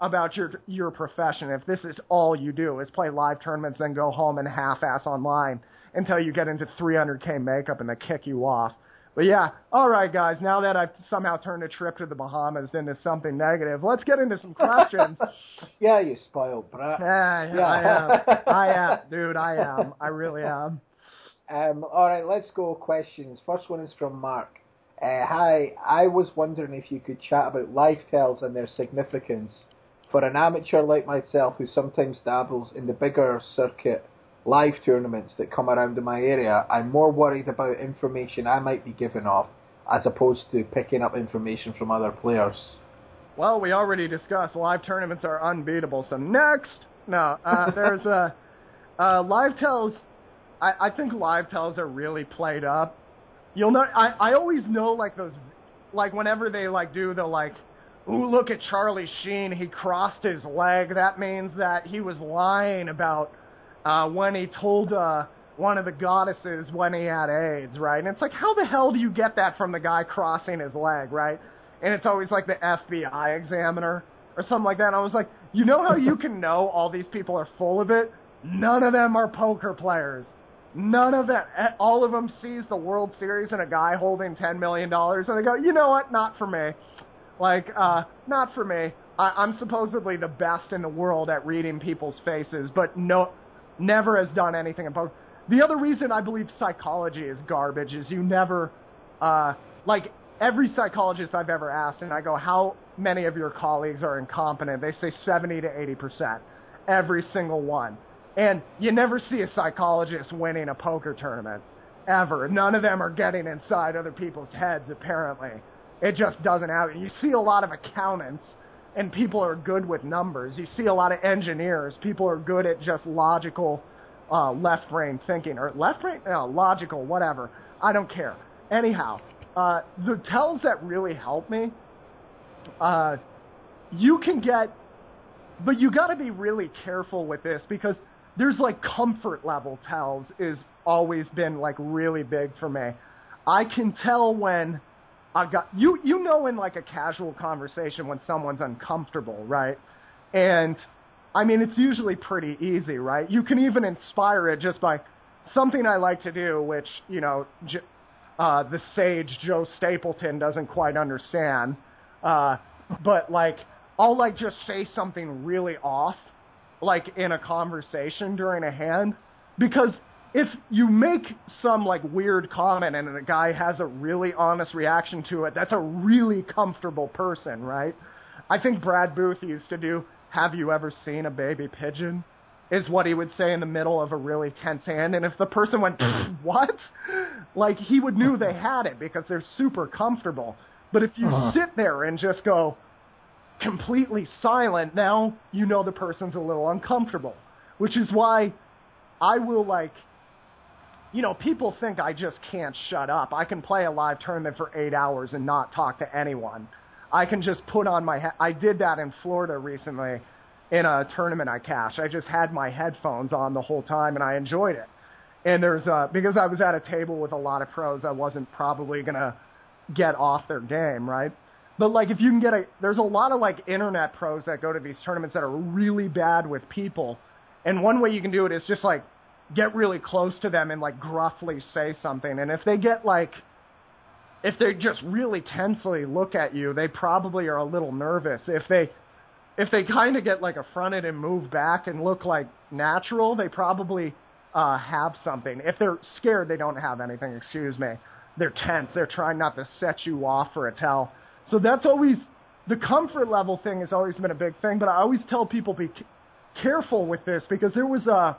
about your your profession. If this is all you do is play live tournaments, then go home and half-ass online until you get into 300k makeup and they kick you off. But yeah, all right, guys. Now that I've somehow turned a trip to the Bahamas into something negative, let's get into some questions. [laughs] Yeah, you spoiled brat. yeah, Yeah. I am. [laughs] I am, [laughs] dude. I am. I really am. Um, all right, let's go questions. First one is from Mark. Uh, hi, I was wondering if you could chat about live tells and their significance. For an amateur like myself who sometimes dabbles in the bigger circuit live tournaments that come around in my area, I'm more worried about information I might be giving off as opposed to picking up information from other players. Well, we already discussed live tournaments are unbeatable. So next, no, uh, [laughs] there's a uh, live tells. I, I think live tells are really played up. You'll know. I I always know like those, like whenever they like do the like, ooh look at Charlie Sheen, he crossed his leg. That means that he was lying about uh, when he told uh, one of the goddesses when he had AIDS, right? And it's like, how the hell do you get that from the guy crossing his leg, right? And it's always like the FBI examiner or something like that. And I was like, you know how you can know all these people are full of it? None of them are poker players. None of them. Eh, all of them sees the World Series and a guy holding ten million dollars, and they go, you know what? Not for me. Like, uh, not for me. I, I'm supposedly the best in the world at reading people's faces, but no, never has done anything in. The other reason I believe psychology is garbage is you never, uh, like every psychologist I've ever asked, and I go, how many of your colleagues are incompetent? They say 70 to 80 percent. Every single one. And you never see a psychologist winning a poker tournament ever. None of them are getting inside other people's heads, apparently. It just doesn't happen. You see a lot of accountants, and people are good with numbers. You see a lot of engineers. People are good at just logical uh, left brain thinking, or left brain, no, logical, whatever. I don't care. Anyhow, uh, the tells that really help me, uh, you can get, but you got to be really careful with this because there's like comfort level tells is always been like really big for me. I can tell when I got you you know in like a casual conversation when someone's uncomfortable, right? And I mean it's usually pretty easy, right? You can even inspire it just by something I like to do, which you know j- uh, the sage Joe Stapleton doesn't quite understand. Uh, but like I'll like just say something really off like in a conversation during a hand because if you make some like weird comment and the guy has a really honest reaction to it, that's a really comfortable person, right? I think Brad Booth used to do have you ever seen a baby pigeon? Is what he would say in the middle of a really tense hand. And if the person went, [laughs] what? Like he would knew they had it because they're super comfortable. But if you uh-huh. sit there and just go, completely silent, now you know the person's a little uncomfortable. Which is why I will like you know, people think I just can't shut up. I can play a live tournament for 8 hours and not talk to anyone. I can just put on my he- I did that in Florida recently in a tournament I cashed. I just had my headphones on the whole time and I enjoyed it. And there's uh because I was at a table with a lot of pros, I wasn't probably to get off their game, right? But like if you can get a there's a lot of like internet pros that go to these tournaments that are really bad with people. And one way you can do it is just like get really close to them and like gruffly say something. And if they get like if they just really tensely look at you, they probably are a little nervous. If they if they kind of get like affronted and move back and look like natural, they probably uh, have something. If they're scared, they don't have anything. Excuse me. They're tense. They're trying not to set you off for a tell. So that's always the comfort level thing has always been a big thing. But I always tell people be careful with this because there was a,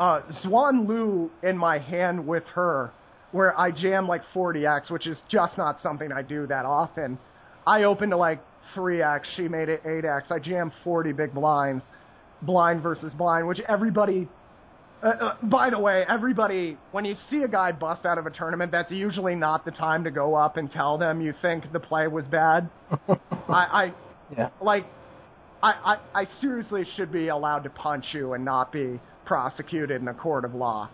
a Xuan Liu in my hand with her where I jam like 40x, which is just not something I do that often. I opened to like 3x, she made it 8x. I jammed 40 big blinds, blind versus blind, which everybody uh, uh, by the way, everybody, when you see a guy bust out of a tournament, that's usually not the time to go up and tell them you think the play was bad. [laughs] I, I, yeah. like, I, I, I seriously should be allowed to punch you and not be prosecuted in a court of law.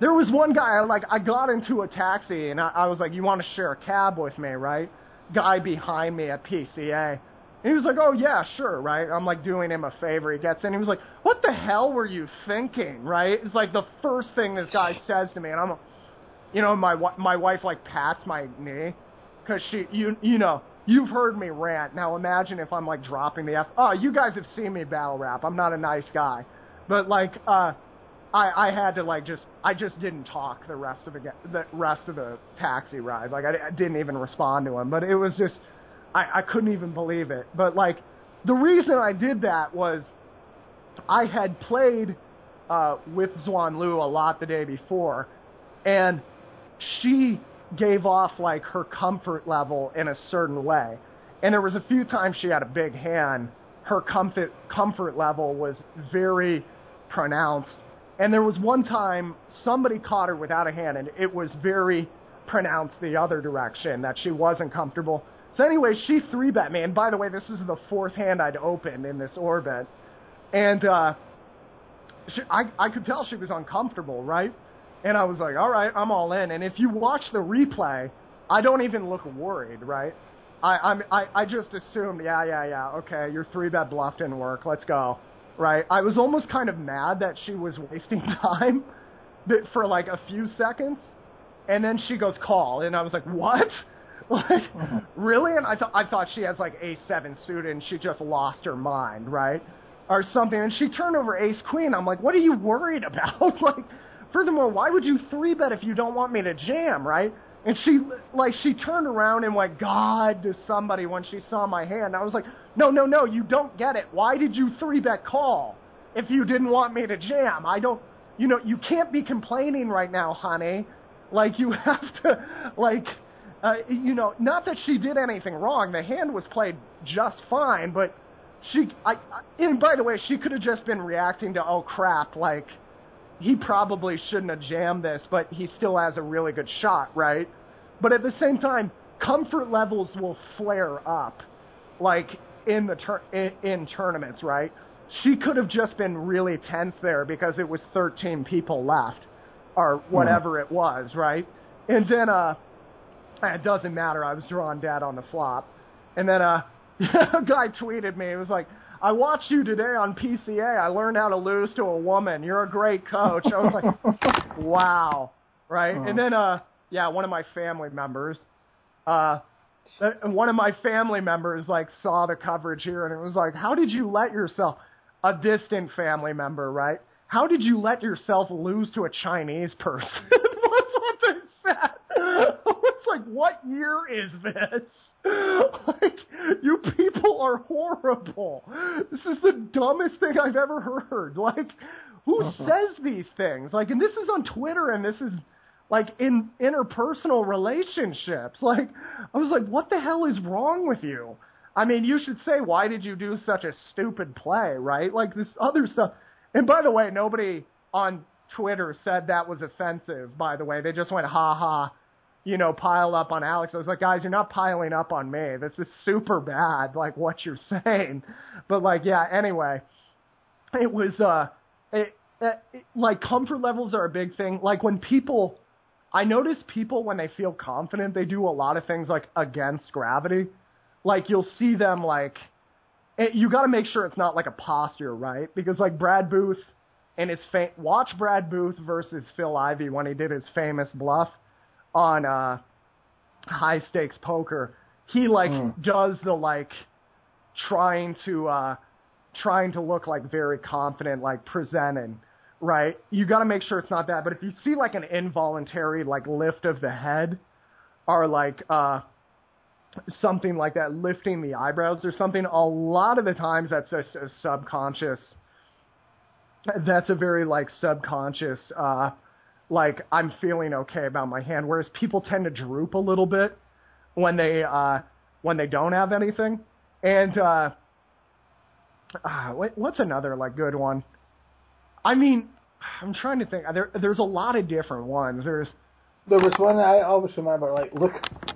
There was one guy, like, I got into a taxi and I, I was like, "You want to share a cab with me, right?" Guy behind me at PCA. And he was like, "Oh yeah, sure, right." I'm like doing him a favor. He gets in. He was like, "What the hell were you thinking?" Right? It's like the first thing this guy says to me, and I'm, you know, my my wife like pats my knee because she, you you know, you've heard me rant. Now imagine if I'm like dropping the f. Oh, you guys have seen me battle rap. I'm not a nice guy, but like, uh, I I had to like just I just didn't talk the rest of the the rest of the taxi ride. Like I, I didn't even respond to him, but it was just I, I couldn't even believe it. But like the reason I did that was I had played uh, with Xuan Liu a lot the day before, and she gave off like her comfort level in a certain way. And there was a few times she had a big hand. Her comfort comfort level was very pronounced, And there was one time somebody caught her without a hand, and it was very pronounced the other direction that she wasn't comfortable. So anyway, she three bet me, and by the way, this is the fourth hand I'd opened in this orbit, and uh, she, I I could tell she was uncomfortable, right? And I was like, all right, I'm all in. And if you watch the replay, I don't even look worried, right? I I'm, I I just assumed, yeah, yeah, yeah, okay, your three bet bluff didn't work. Let's go, right? I was almost kind of mad that she was wasting [laughs] time for like a few seconds, and then she goes call, and I was like, what? [laughs] Like, mm-hmm. really? And I thought I thought she has like ace seven suited, and she just lost her mind, right? Or something. And she turned over ace queen. I'm like, what are you worried about? [laughs] like, furthermore, why would you three bet if you don't want me to jam, right? And she like she turned around and went God to somebody when she saw my hand. I was like, no, no, no, you don't get it. Why did you three bet call if you didn't want me to jam? I don't. You know, you can't be complaining right now, honey. Like you [laughs] have to, like uh, you know, not that she did anything wrong. The hand was played just fine, but she, I, I and by the way, she could have just been reacting to, oh crap, like he probably shouldn't have jammed this, but he still has a really good shot, right? But at the same time, comfort levels will flare up, like in the tur- in, in tournaments, right? She could have just been really tense there because it was 13 people left, or whatever mm. it was, right? And then, uh, it doesn't matter. I was drawn dead on the flop. And then uh, [laughs] a guy tweeted me. It was like, I watched you today on PCA. I learned how to lose to a woman. You're a great coach. I was like, [laughs] wow. Right? Uh-huh. And then, uh, yeah, one of my family members, uh, one of my family members like saw the coverage here and it was like, how did you let yourself, a distant family member, right? How did you let yourself lose to a Chinese person? [laughs] was what they said. I was like, what year is this? [laughs] like, you people are horrible. This is the dumbest thing I've ever heard. Like, who uh-huh. says these things? Like, and this is on Twitter, and this is like in interpersonal relationships. [laughs] Like, I was like, what the hell is wrong with you? I mean, you should say, why did you do such a stupid play, right? Like this other stuff. And by the way, nobody on Twitter said that was offensive, by the way. They just went, ha ha, you know, pile up on Alex. I was like, guys, you're not piling up on me. This is super bad, like what you're [laughs] saying. But like, yeah, anyway, it was, uh, it, it, like comfort levels are a big thing. Like when people, I notice people when they feel confident, they do a lot of things like against gravity. Like you'll see them like, it, you got to make sure it's not like a posture, right? Because like Brad Booth and his fa- watch Brad Booth versus Phil Ivey when he did his famous bluff on uh, high stakes poker. He like mm. does the like trying to uh, trying to look like very confident, like presenting. Right, you got to make sure it's not that. But if you see like an involuntary like lift of the head, or like uh, something like that, lifting the eyebrows or something, a lot of the times that's a subconscious that's a very like subconscious uh like I'm feeling okay about my hand whereas people tend to droop a little bit when they uh when they don't have anything and uh, uh what's another like good one I mean I'm trying to think. There there's a lot of different ones. There's there was one I always remember like look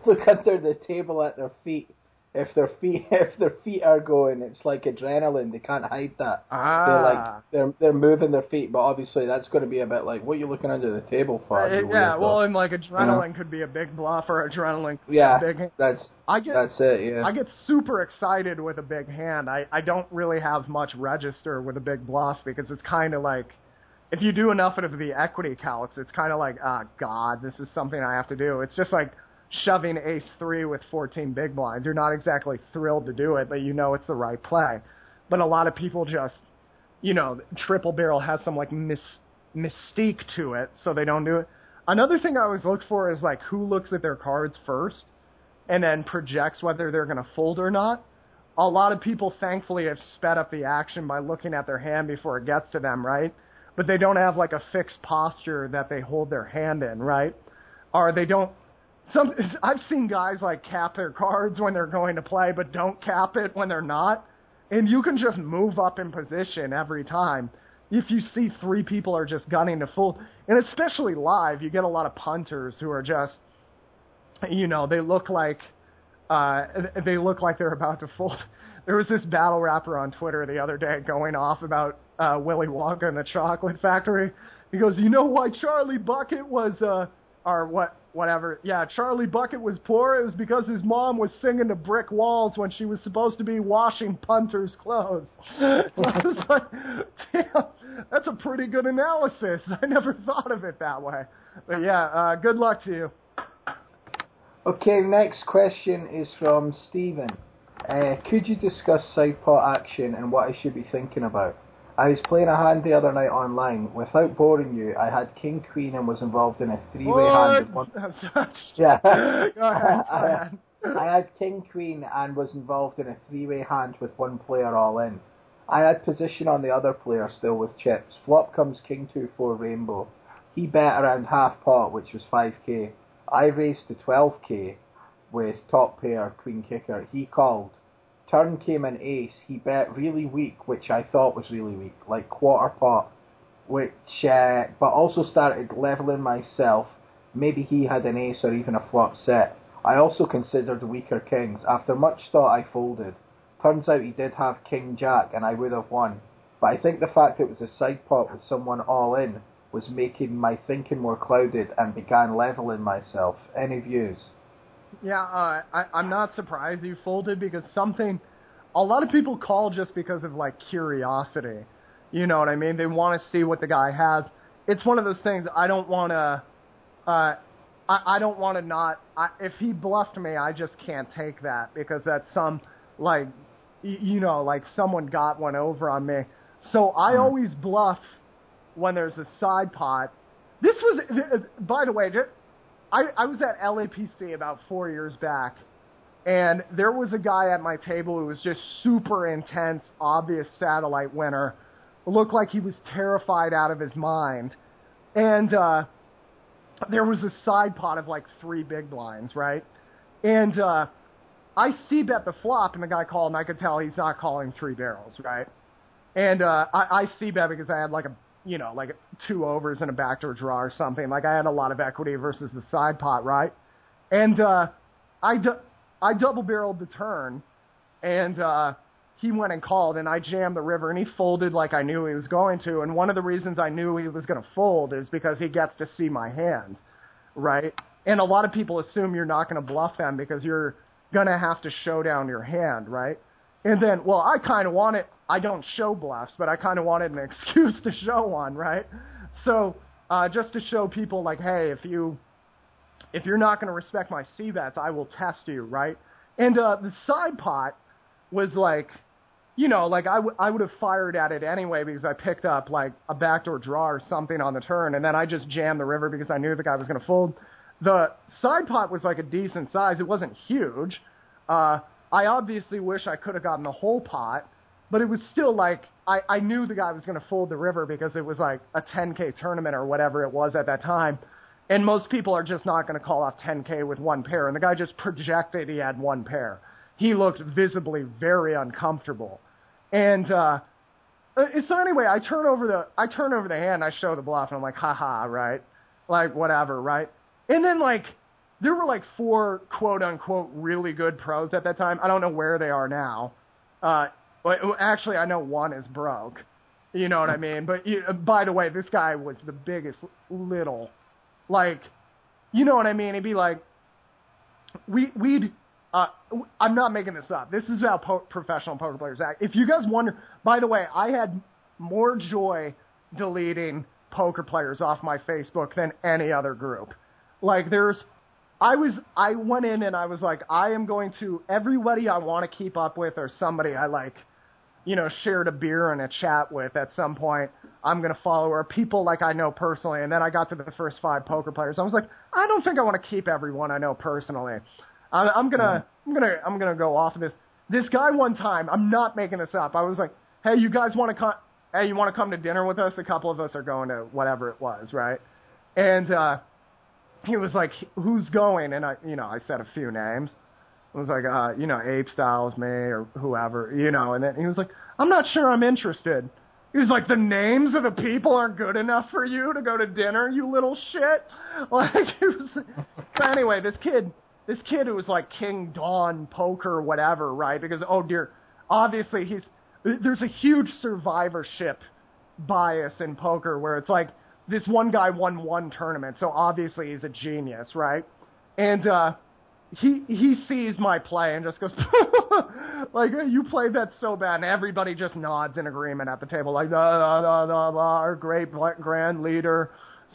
look under the table at their feet if their feet [laughs] if their feet are going, it's like adrenaline. They can't hide that. Ah. They're like they're they're moving their feet, but obviously that's going to be a bit like what are you looking under the table for? Uh, yeah, well, and like adrenaline yeah. could be a big bluff or adrenaline. yeah, big. That's I get that's it. Yeah, I get super excited with a big hand. I I don't really have much register with a big bluff because it's kind of like. If you do enough of the equity calcs, it's kind of like, ah, oh, God, this is something I have to do. It's just like, shoving ace three with 14 big blinds. You're not exactly thrilled to do it, but you know it's the right play. But a lot of people just, you know, triple barrel has some like mis- mystique to it, so they don't do it. Another thing I always look for is like who looks at their cards first and then projects whether they're going to fold or not. A lot of people thankfully have sped up the action by looking at their hand before it gets to them, right? But they don't have like a fixed posture that they hold their hand in, right? Or they don't some I've seen guys like cap their cards when they're going to play, but don't cap it when they're not, and you can just move up in position every time. if you see three people are just gunning to fold, and especially live, you get a lot of punters who are just, you know, they look like, uh, they look like they're about to fold. [laughs] There was this battle rapper on Twitter the other day going off about uh, Willy Wonka and the Chocolate Factory. He goes, "You know why Charlie Bucket was, uh, or what, whatever? Yeah, Charlie Bucket was poor. It was because his mom was singing to brick walls when she was supposed to be washing punters' clothes." [laughs] "Damn, that's a pretty good analysis. I never thought of it that way." But yeah, uh, good luck to you. Okay, next question is from Stephen. Uh, could you discuss side pot action and what I should be thinking about? I was playing a hand the other night online. Without boring you, I had king queen and was involved in a three-way hand. With one... yeah. Go. I had king queen and was involved in a three-way hand with one player all in. I had position on the other player still with chips. Flop comes king two four rainbow. He bet around half pot, which was 5k. I raised to 12k with top pair queen kicker. He called. Turn came an ace. He bet really weak, which I thought was really weak, like quarter pot, which uh, but also started leveling myself. Maybe he had an ace or even a flop set. I also considered weaker kings. After much thought, I folded. Turns out he did have king jack, and I would have won. But I think the fact it was a side pot with someone all in was making my thinking more clouded and began leveling myself. Any views? Yeah, uh, I, I'm not surprised you folded because something a lot of people call just because of like curiosity. You know what I mean? They want to see what the guy has. It's one of those things I don't want to. Uh, I, I don't want to not. I, if he bluffed me, I just can't take that because that's some like, y- you know, like someone got one over on me. So I Hmm. always bluff when there's a side pot. This was, by the way, I, I was at LAPC about four years back, and there was a guy at my table who was just super intense, obvious satellite winner. Looked like he was terrified out of his mind. And uh, there was a side pot of like three big blinds, right? And uh, I see bet the flop, and the guy called, and I could tell he's not calling three barrels, right? And uh, I, I see bet because I had like a you know like two overs and a backdoor draw or something. Like I had a lot of equity versus the side pot, right? And uh, I du- I double barreled the turn, and uh, he went and called, and I jammed the river, and he folded like I knew he was going to. And one of the reasons I knew he was going to fold is because he gets to see my hand, right? And a lot of people assume you're not going to bluff them because you're going to have to show down your hand, right? And then, well, I kind of wanted, I don't show bluffs, but I kind of wanted an [laughs] excuse to show one, right? So, uh, just to show people, like, hey, if you, if you're not going to respect my C bets, I will test you, right? And uh, the side pot was like, you know, like I, w- I would have fired at it anyway because I picked up like a backdoor draw or something on the turn, and then I just jammed the river because I knew the guy was going to fold. The side pot was like a decent size. It wasn't huge. Uh, I obviously wish I could have gotten the whole pot, but it was still like I, I knew the guy was going to fold the river because it was like a 10k tournament or whatever it was at that time. And most people are just not going to call off 10k with one pair. And the guy just projected he had one pair. He looked visibly very uncomfortable. And uh, so anyway, I turn over the I turn over the hand, I show the bluff, and I'm like, haha, right? Like whatever, right? And then like there were like four quote unquote really good pros at that time. I don't know where they are now. Uh, but actually, I know one is broke. You know what I mean? But you, by the way, this guy was the biggest little, like, you know what I mean? He'd be like, we we'd. Uh, I'm not making this up. This is how po- professional poker players act. If you guys wonder, by the way, I had more joy deleting poker players off my Facebook than any other group. Like there's I was I went in and I was like I am going to everybody I want to keep up with or somebody I like you know shared a beer and a chat with at some point I'm going to follow or people like I know personally. And then I got to the first five poker players. I was like I don't think I want to keep everyone I know personally. I'm, I'm going to I'm going to I'm going to go off of this. This guy one time I'm not making this up. I was like hey you guys want to come hey you want to come to dinner with us? A couple of us are going to whatever it was right? And uh he was like, "Who's going?" And I, you know, I said a few names. I was like, uh, you know, Ape Styles, me, or whoever, you know. And then he was like, "I'm not sure I'm interested." He was like, the names of the people aren't good enough for you to go to dinner, you little shit. [laughs] Like, was. So anyway, this kid, this kid who was like King Dawn poker, whatever, right? Because oh dear, obviously he's there's a huge survivorship bias in poker where it's like this one guy won one tournament, so obviously he's a genius, right? And uh he he sees my play and just goes [laughs] like you played that so bad. And everybody just nods in agreement at the table like da, da, da, da, our great grand leader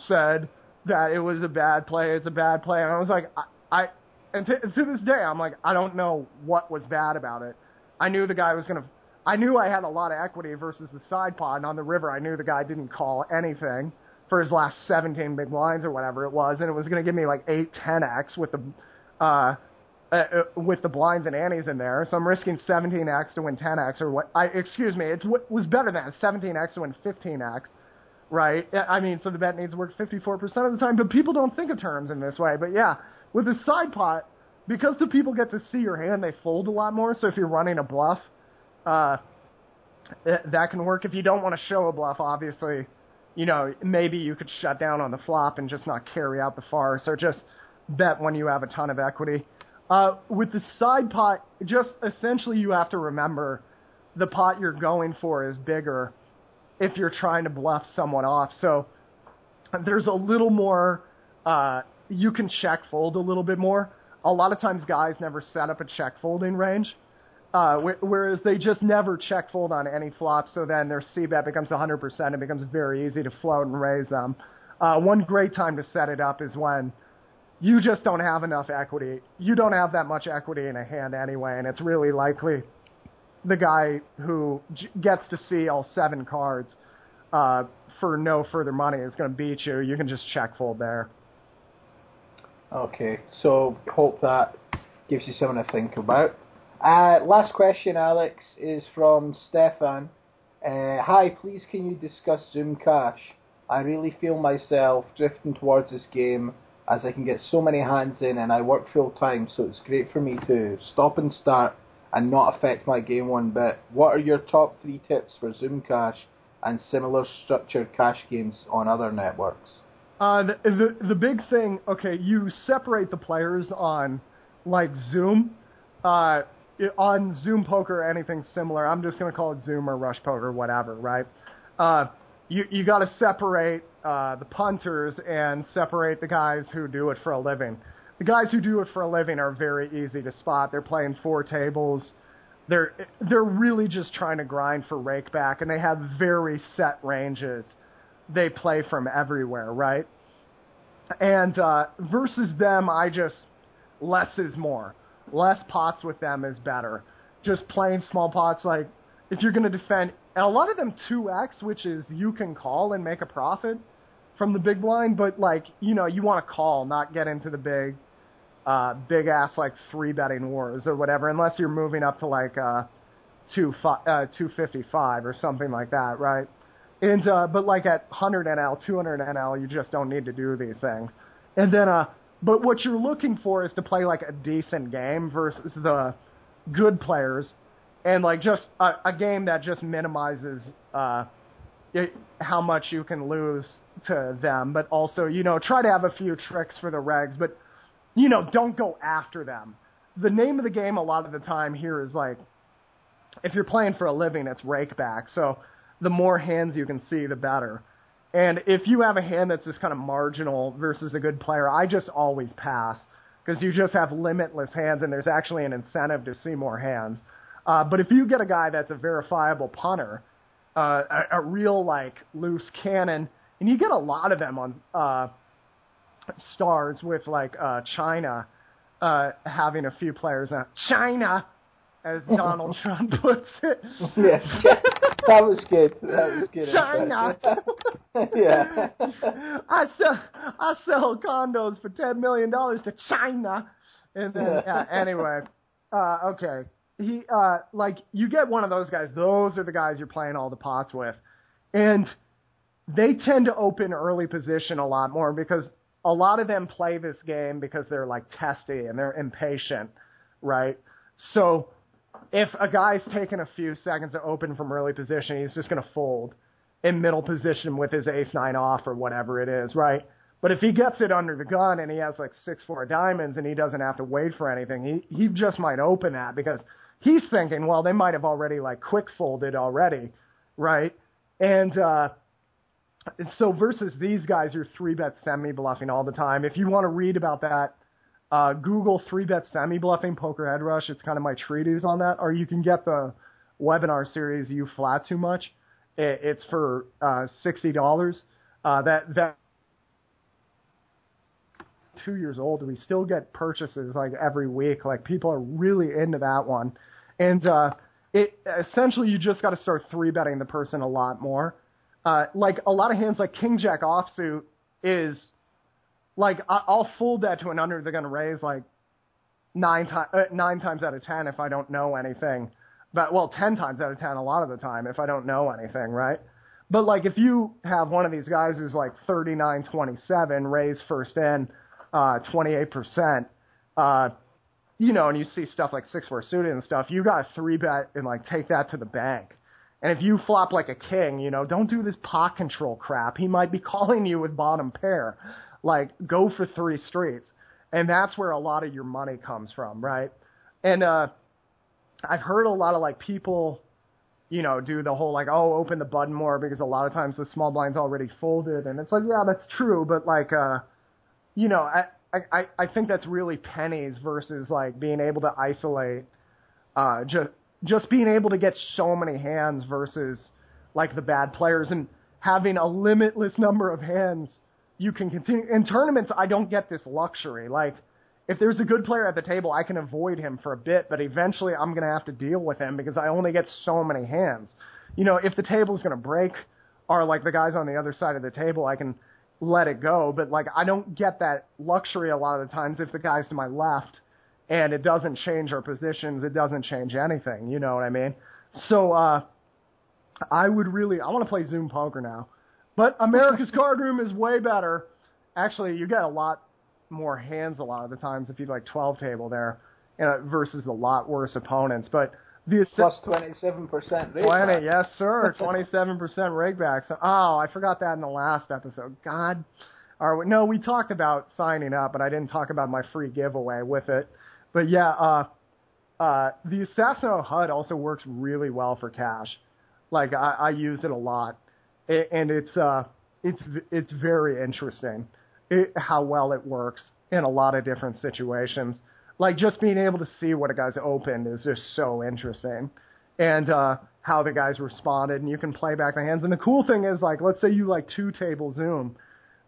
said that it was a bad play it's a bad play. And I was like I, I and to, to this day I'm like I don't know what was bad about it. I knew the guy was going to I knew I had a lot of equity versus the side pot and on the river I knew the guy didn't call anything for his last 17 big blinds or whatever it was and it was going to give me like 8 10x with the uh, uh, uh, with the blinds and antes in there, so I'm risking 17x to win 10x, or what? I excuse me, it was better than 17x to win 15x, right? I mean, so the bet needs to work 54% of the time, but people don't think of terms in this way. But yeah, with the side pot, because the people get to see your hand, they fold a lot more. So if you're running a bluff, uh, that can work. If you don't want to show a bluff, obviously, you know, maybe you could shut down on the flop and just not carry out the farce, or just bet when you have a ton of equity. Uh, with the side pot, just essentially you have to remember the pot you're going for is bigger if you're trying to bluff someone off. So there's a little more, uh, you can check fold a little bit more. A lot of times guys never set up a check folding range, uh, wh- whereas they just never check fold on any flop. So then their C bet becomes 100%. It becomes very easy to float and raise them. Uh, one great time to set it up is when you just don't have enough equity. You don't have that much equity in a hand anyway, and it's really likely the guy who j- gets to see all seven cards uh, for no further money is going to beat you. You can just check fold there. Okay, so hope that gives you something to think about. Uh, last question, Alex, is from Stefan. Uh, hi, please can you discuss Zoom Cash? I really feel myself drifting towards this game as I can get so many hands in and I work full time, so it's great for me to stop and start and not affect my game one bit. What are your top three tips for Zoom Cash and similar structured cash games on other networks? Uh, the, the the big thing, okay, you separate the players on like Zoom, uh, on Zoom Poker or anything similar. I'm just gonna call it Zoom or Rush Poker, whatever, right? Uh, you you got to separate uh, the punters and separate the guys who do it for a living. The guys who do it for a living are very easy to spot. They're playing four tables. They're they're really just trying to grind for rakeback, and they have very set ranges. They play from everywhere, right? And uh, versus them, I just less is more. Less pots with them is better. Just playing small pots, like if you're going to defend and a lot of them 2x, which is you can call and make a profit from the big blind, but like, you know, you want to call, not get into the big, uh, big ass like three betting wars or whatever, unless you're moving up to like, uh, two, fi- uh, 255 or something like that, right? And, uh, but like at 100 NL, 200 NL, you just don't need to do these things. And then, uh, but what you're looking for is to play like a decent game versus the good players and like just a, a game that just minimizes uh, it, how much you can lose to them, but also you know try to have a few tricks for the regs, but you know don't go after them. The name of the game a lot of the time here is like if you're playing for a living, it's rakeback. So the more hands you can see, the better. And if you have a hand that's just kind of marginal versus a good player, I just always pass because you just have limitless hands, and there's actually an incentive to see more hands. Uh, but if you get a guy that's a verifiable punter, uh, a, a real like loose cannon, and you get a lot of them on uh, stars with like uh, China uh, having a few players. Uh, China, as Donald [laughs] Trump puts it. yes, [laughs] that was good. That was good. China. [laughs] yeah. I sell I sell condos for ten million dollars to China, and then uh, anyway. Uh, okay, he uh like you get one of those guys. Those are the guys you're playing all the pots with, and they tend to open early position a lot more because a lot of them play this game because they're like testy and they're impatient, right? So if a guy's taking a few seconds to open from early position, he's just going to fold in middle position with his ace nine off or whatever it is, right? But if he gets it under the gun and he has like six four diamonds and he doesn't have to wait for anything, he he just might open that because he's thinking, well, they might have already like quick folded already, right? And uh, so versus these guys, you're three bet semi bluffing all the time. If you want to read about that, uh, Google three bet semi bluffing poker head rush. It's kind of my treatise on that, or you can get the webinar series "You Flat Too Much." It, it's for uh, sixty dollars. Uh, that that two years old. We still get purchases like every week. Like people are really into that one, and uh, it essentially you just got to start three betting the person a lot more. Uh, like a lot of hands like King Jack offsuit is like I, I'll fold that to an under they're gonna raise like nine times uh, nine times out of ten if I don't know anything. But well, ten times out of ten a lot of the time if I don't know anything, right? But like if you have one of these guys who's like 39-27, raise first in, uh, 28%, uh, you know, and you see stuff like six four suited and stuff, you got three bet and like take that to the bank. And if you flop like a king, you know, don't do this pot control crap. He might be [laughs] calling you with bottom pair. Like, go for three streets. And that's where a lot of your money comes from, right? And uh I've heard a lot of like people, you know, do the whole like, oh, open the button more because a lot of times the small blind's already folded and it's like, yeah, that's true, but like uh you know, I I, I think that's really pennies versus like being able to isolate uh just just being able to get so many hands versus like the bad players and having a limitless [laughs] number of hands you can continue in tournaments I don't get this luxury like if there's a good player at the table I can avoid him for a bit but eventually I'm going to have to deal with him because I only get so many hands you know if the table's going to break or like the guys on the other side of the table I can let it go but like I don't get that luxury a lot of the times if the guys to my left and it doesn't change our positions. It doesn't change anything. You know what I mean? So uh, I would really I want to play Zoom poker now, but [laughs] America's Card Room is way better. Actually, you get a lot more hands a lot of the times if you like 12 table there, you know, versus a lot worse opponents. But the plus 27 percent. Planet, yes sir, [laughs] 27 percent rakeback. So, oh, I forgot that in the last episode. God. Or, no, we talked about signing up, but I didn't talk about my free giveaway with it. But yeah, uh, uh, the Assassinato HUD also works really well for cash. Like I, I use it a lot, and it's uh, it's it's very interesting it, how well it works in a lot of different situations. Like just being able to see what a guy's opened is just so interesting, and uh, how the guys responded, and you can play back the hands. And the cool thing is, like, let's say you like two table zoom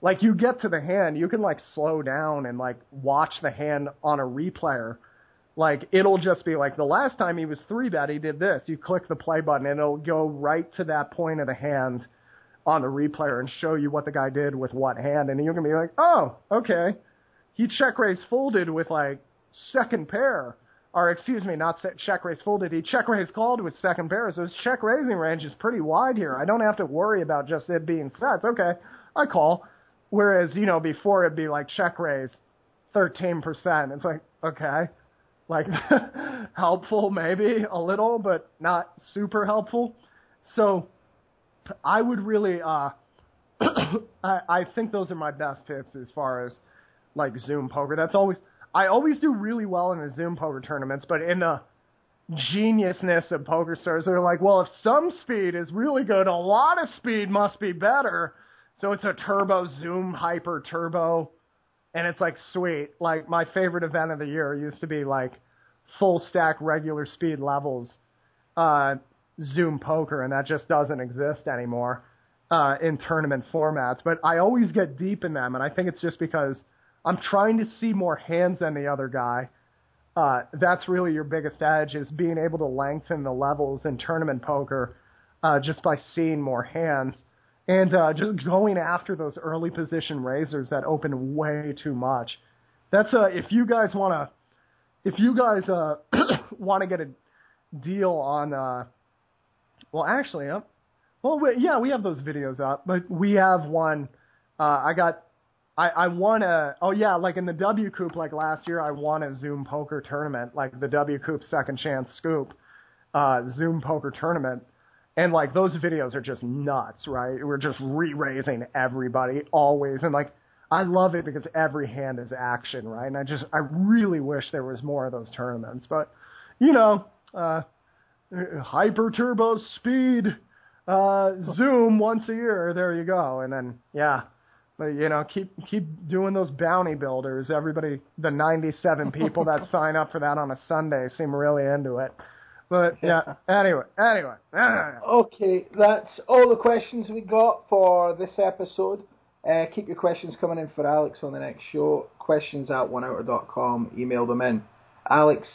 like you get to the hand, you can like slow down and like watch the hand on a replayer. Like it'll just be like the last time he was three bet, he did this. You click the play button and it'll go right to that point of the hand on the replayer and show you what the guy did with what hand, and you're gonna be like, oh, okay, he check raised folded with like second pair, or excuse me, not check raised folded. He check raised called with second pair, so his check raising range is pretty wide here. I don't have to worry about just it being sets. Okay, I call. Whereas, you know, before it'd be like check raise, 13%. It's like, okay, like [laughs] helpful maybe a little, but not super helpful. So I would really, uh, [coughs] I, I think those are my best tips as far as like Zoom poker. That's always, I always do really well in the Zoom poker tournaments, but in the geniusness of PokerStars, they're like, well, if some speed is really good, a lot of speed must be better. So it's a turbo zoom hyper turbo, and it's like sweet. Like my favorite event of the year used to be like full stack regular speed levels, uh, zoom poker, and that just doesn't exist anymore uh, in tournament formats. But I always get deep in them, and I think it's just because I'm trying to see more hands than the other guy. Uh, that's really your biggest edge is being able to lengthen the levels in tournament poker uh, just by seeing more hands and uh, just going after those early position raisers that open way too much. That's uh, if you guys want to, if you guys uh, [coughs] want to get a deal on, uh, well, actually, uh, well, we, yeah, we have those videos up, but we have one. Uh, I got, I, I won a, oh yeah, like in the WCOOP, like last year, I won a Zoom poker tournament, like the WCOOP Second Chance Scoop, uh, Zoom poker tournament And like those videos are just nuts, right? We're just re-raising everybody always, and like I love it because every hand is action, right? And I just I really wish there was more of those tournaments, but you know, uh, hyper turbo speed, uh, zoom once a year. There you go, and then yeah. But you know, keep keep doing those bounty builders. Everybody, the 97 people that [laughs] sign up for that on a Sunday seem really into it. But yeah, [laughs] anyway, anyway. [sighs] Okay, that's all the questions we got for this episode. Uh, keep your questions coming in for Alex on the next show. Questions at oneouter.com. Email them in. Alex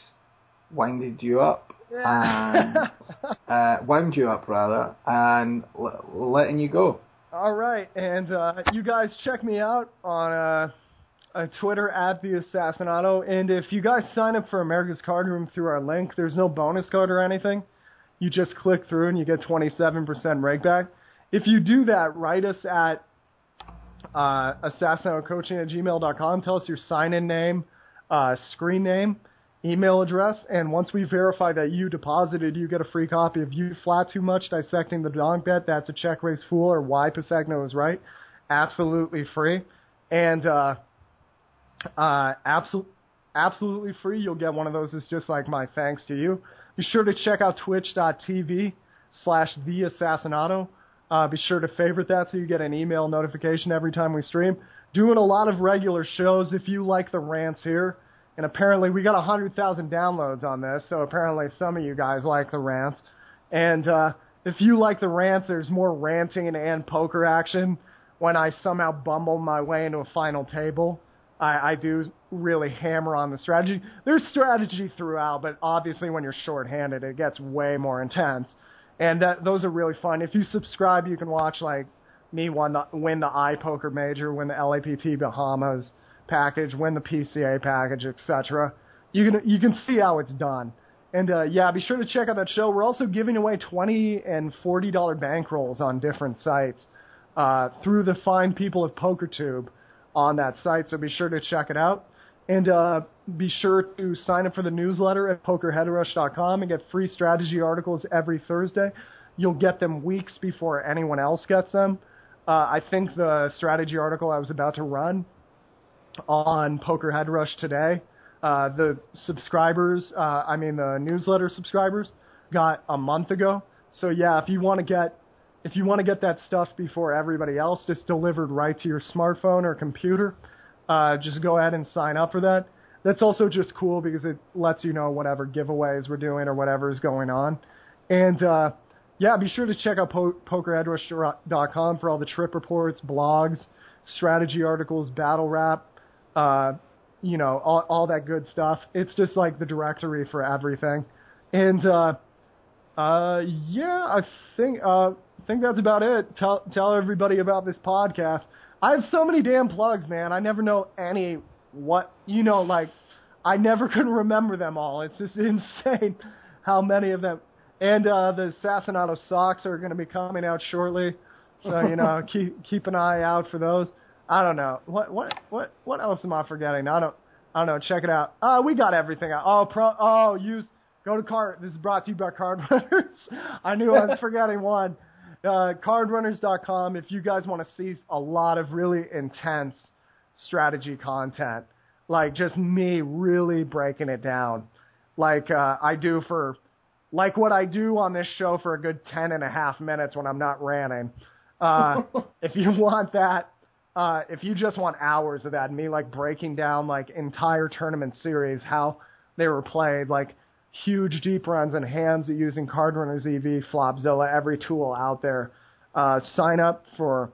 winded you up. And, [laughs] uh, wound you up, rather, and l- letting you go. All right, and uh, you guys check me out on uh, uh, Twitter at the Assassinato, and if you guys sign up for America's Card Room through our link, there's no bonus code or anything. You just click through and you get 27% rake back. If you do that, write us at uh, assassinatocoaching at gmail.com. Tell us your sign-in name, uh, screen name, email address, and once we verify that you deposited, you get a free copy of You Flat Too Much, Dissecting the Donk Bet, That's a Check Raise Fool, or Why Pisagno is Right. Absolutely free. And uh, uh, absolutely absolutely free. You'll get one of those. It's just like my thanks to you. Be sure to check out twitch.tv slash the assassinato. Uh, be sure to favorite that so you get an email notification every time we stream. Doing a lot of regular shows if you like the rants here. And apparently we got 100,000 downloads on this, so apparently some of you guys like the rants. And uh, if you like the rants, there's more ranting and poker action when I somehow bumble my way into a final table. I, I do really hammer on the strategy. There's strategy throughout, but obviously when you're shorthanded, it gets way more intense. And that, those are really fun. If you subscribe, you can watch like me win the, win the iPoker major, win the LAPT Bahamas package, when the PCA package, etc. You can you can see how it's done. And uh, yeah, be sure to check out that show. We're also giving away twenty and forty dollar bankrolls on different sites uh, through the fine people of PokerTube on that site. So be sure to check it out. And uh, be sure to sign up for the newsletter at pokerheadrush.com and get free strategy articles every Thursday. You'll get them weeks before anyone else gets them. Uh, I think the strategy article I was about to run on Poker Head Rush today, uh, the subscribers, uh, I mean the newsletter subscribers, got a month ago. So yeah, if you want to get if you want to get that stuff before everybody else, just delivered right to your smartphone or computer, uh, just go ahead and sign up for that. That's also just cool because it lets you know whatever giveaways we're doing or whatever is going on. And uh, yeah, be sure to check out po- for all the trip reports, blogs, strategy articles, battle rap, uh, you know, all, all that good stuff. It's just like the directory for everything. And uh, uh, yeah, I think uh, think that's about it. Tell tell everybody about this podcast. I have so many damn plugs, man. I never know any what you know. Like I never [laughs] could remember them all. It's just [laughs] insane how many of them. And uh, the Assassinato socks are going to be coming out shortly, so you know [laughs] keep keep an eye out for those. I don't know what what what what else am I forgetting? I don't I don't know. Check it out. Uh, we got everything out. Oh pro oh use go to card. This is brought to you by Card Runners. [laughs] I knew I was forgetting one. Uh, cardrunners.com. If you guys want to see a lot of really intense strategy content, like just me really breaking it down, like uh, I do for, like what I do on this show for a good ten and a half minutes when I'm not ranting. Uh, [laughs] if you want that, uh, if you just want hours of that, me like breaking down like entire tournament series, how they were played, like huge deep runs and hands using Card Runners EV, Flopzilla, every tool out there. Uh, sign up for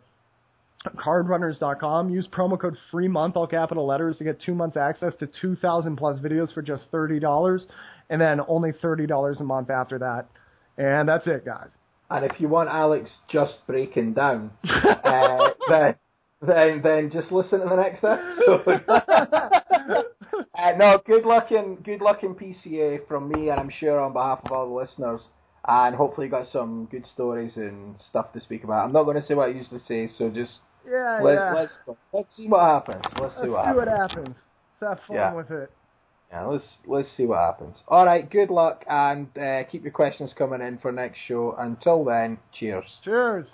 cardrunners.com. Use promo code free month, all capital letters, to get two months access to 2,000 plus videos for just $30, and then only $30 a month after that. And that's it, guys. And if you want Alex just breaking down, [laughs] uh, then then then just listen to the next episode. [laughs] uh, no, good luck in good luck in PCA from me, and I'm sure on behalf of all the listeners. And hopefully, you got some good stories and stuff to speak about. I'm not going to say what I used to say, so just Yeah, let's yeah. let's let's see what happens. Let's, Let's see what see what happens. happens. Let's have fun Yeah. with it. Yeah, let's let's see what happens. All right, good luck, and uh, keep your questions coming in for next show. Until then, cheers. Cheers.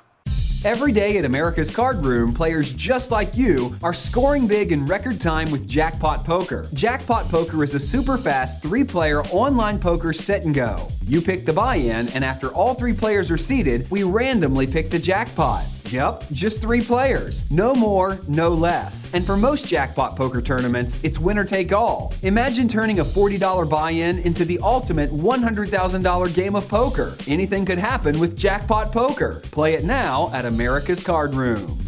Every day at America's Card Room, players just like you are scoring big in record time with Jackpot Poker. Jackpot Poker is a super fast three player online poker sit and go. You pick the buy in, and after all three players are seated, we randomly pick the jackpot. Yep, just three players. No more, no less. And for most jackpot poker tournaments, it's winner take all. Imagine turning a $40 buy in into the ultimate $100,000 game of poker. Anything could happen with jackpot poker. Play it now at America's Card Room.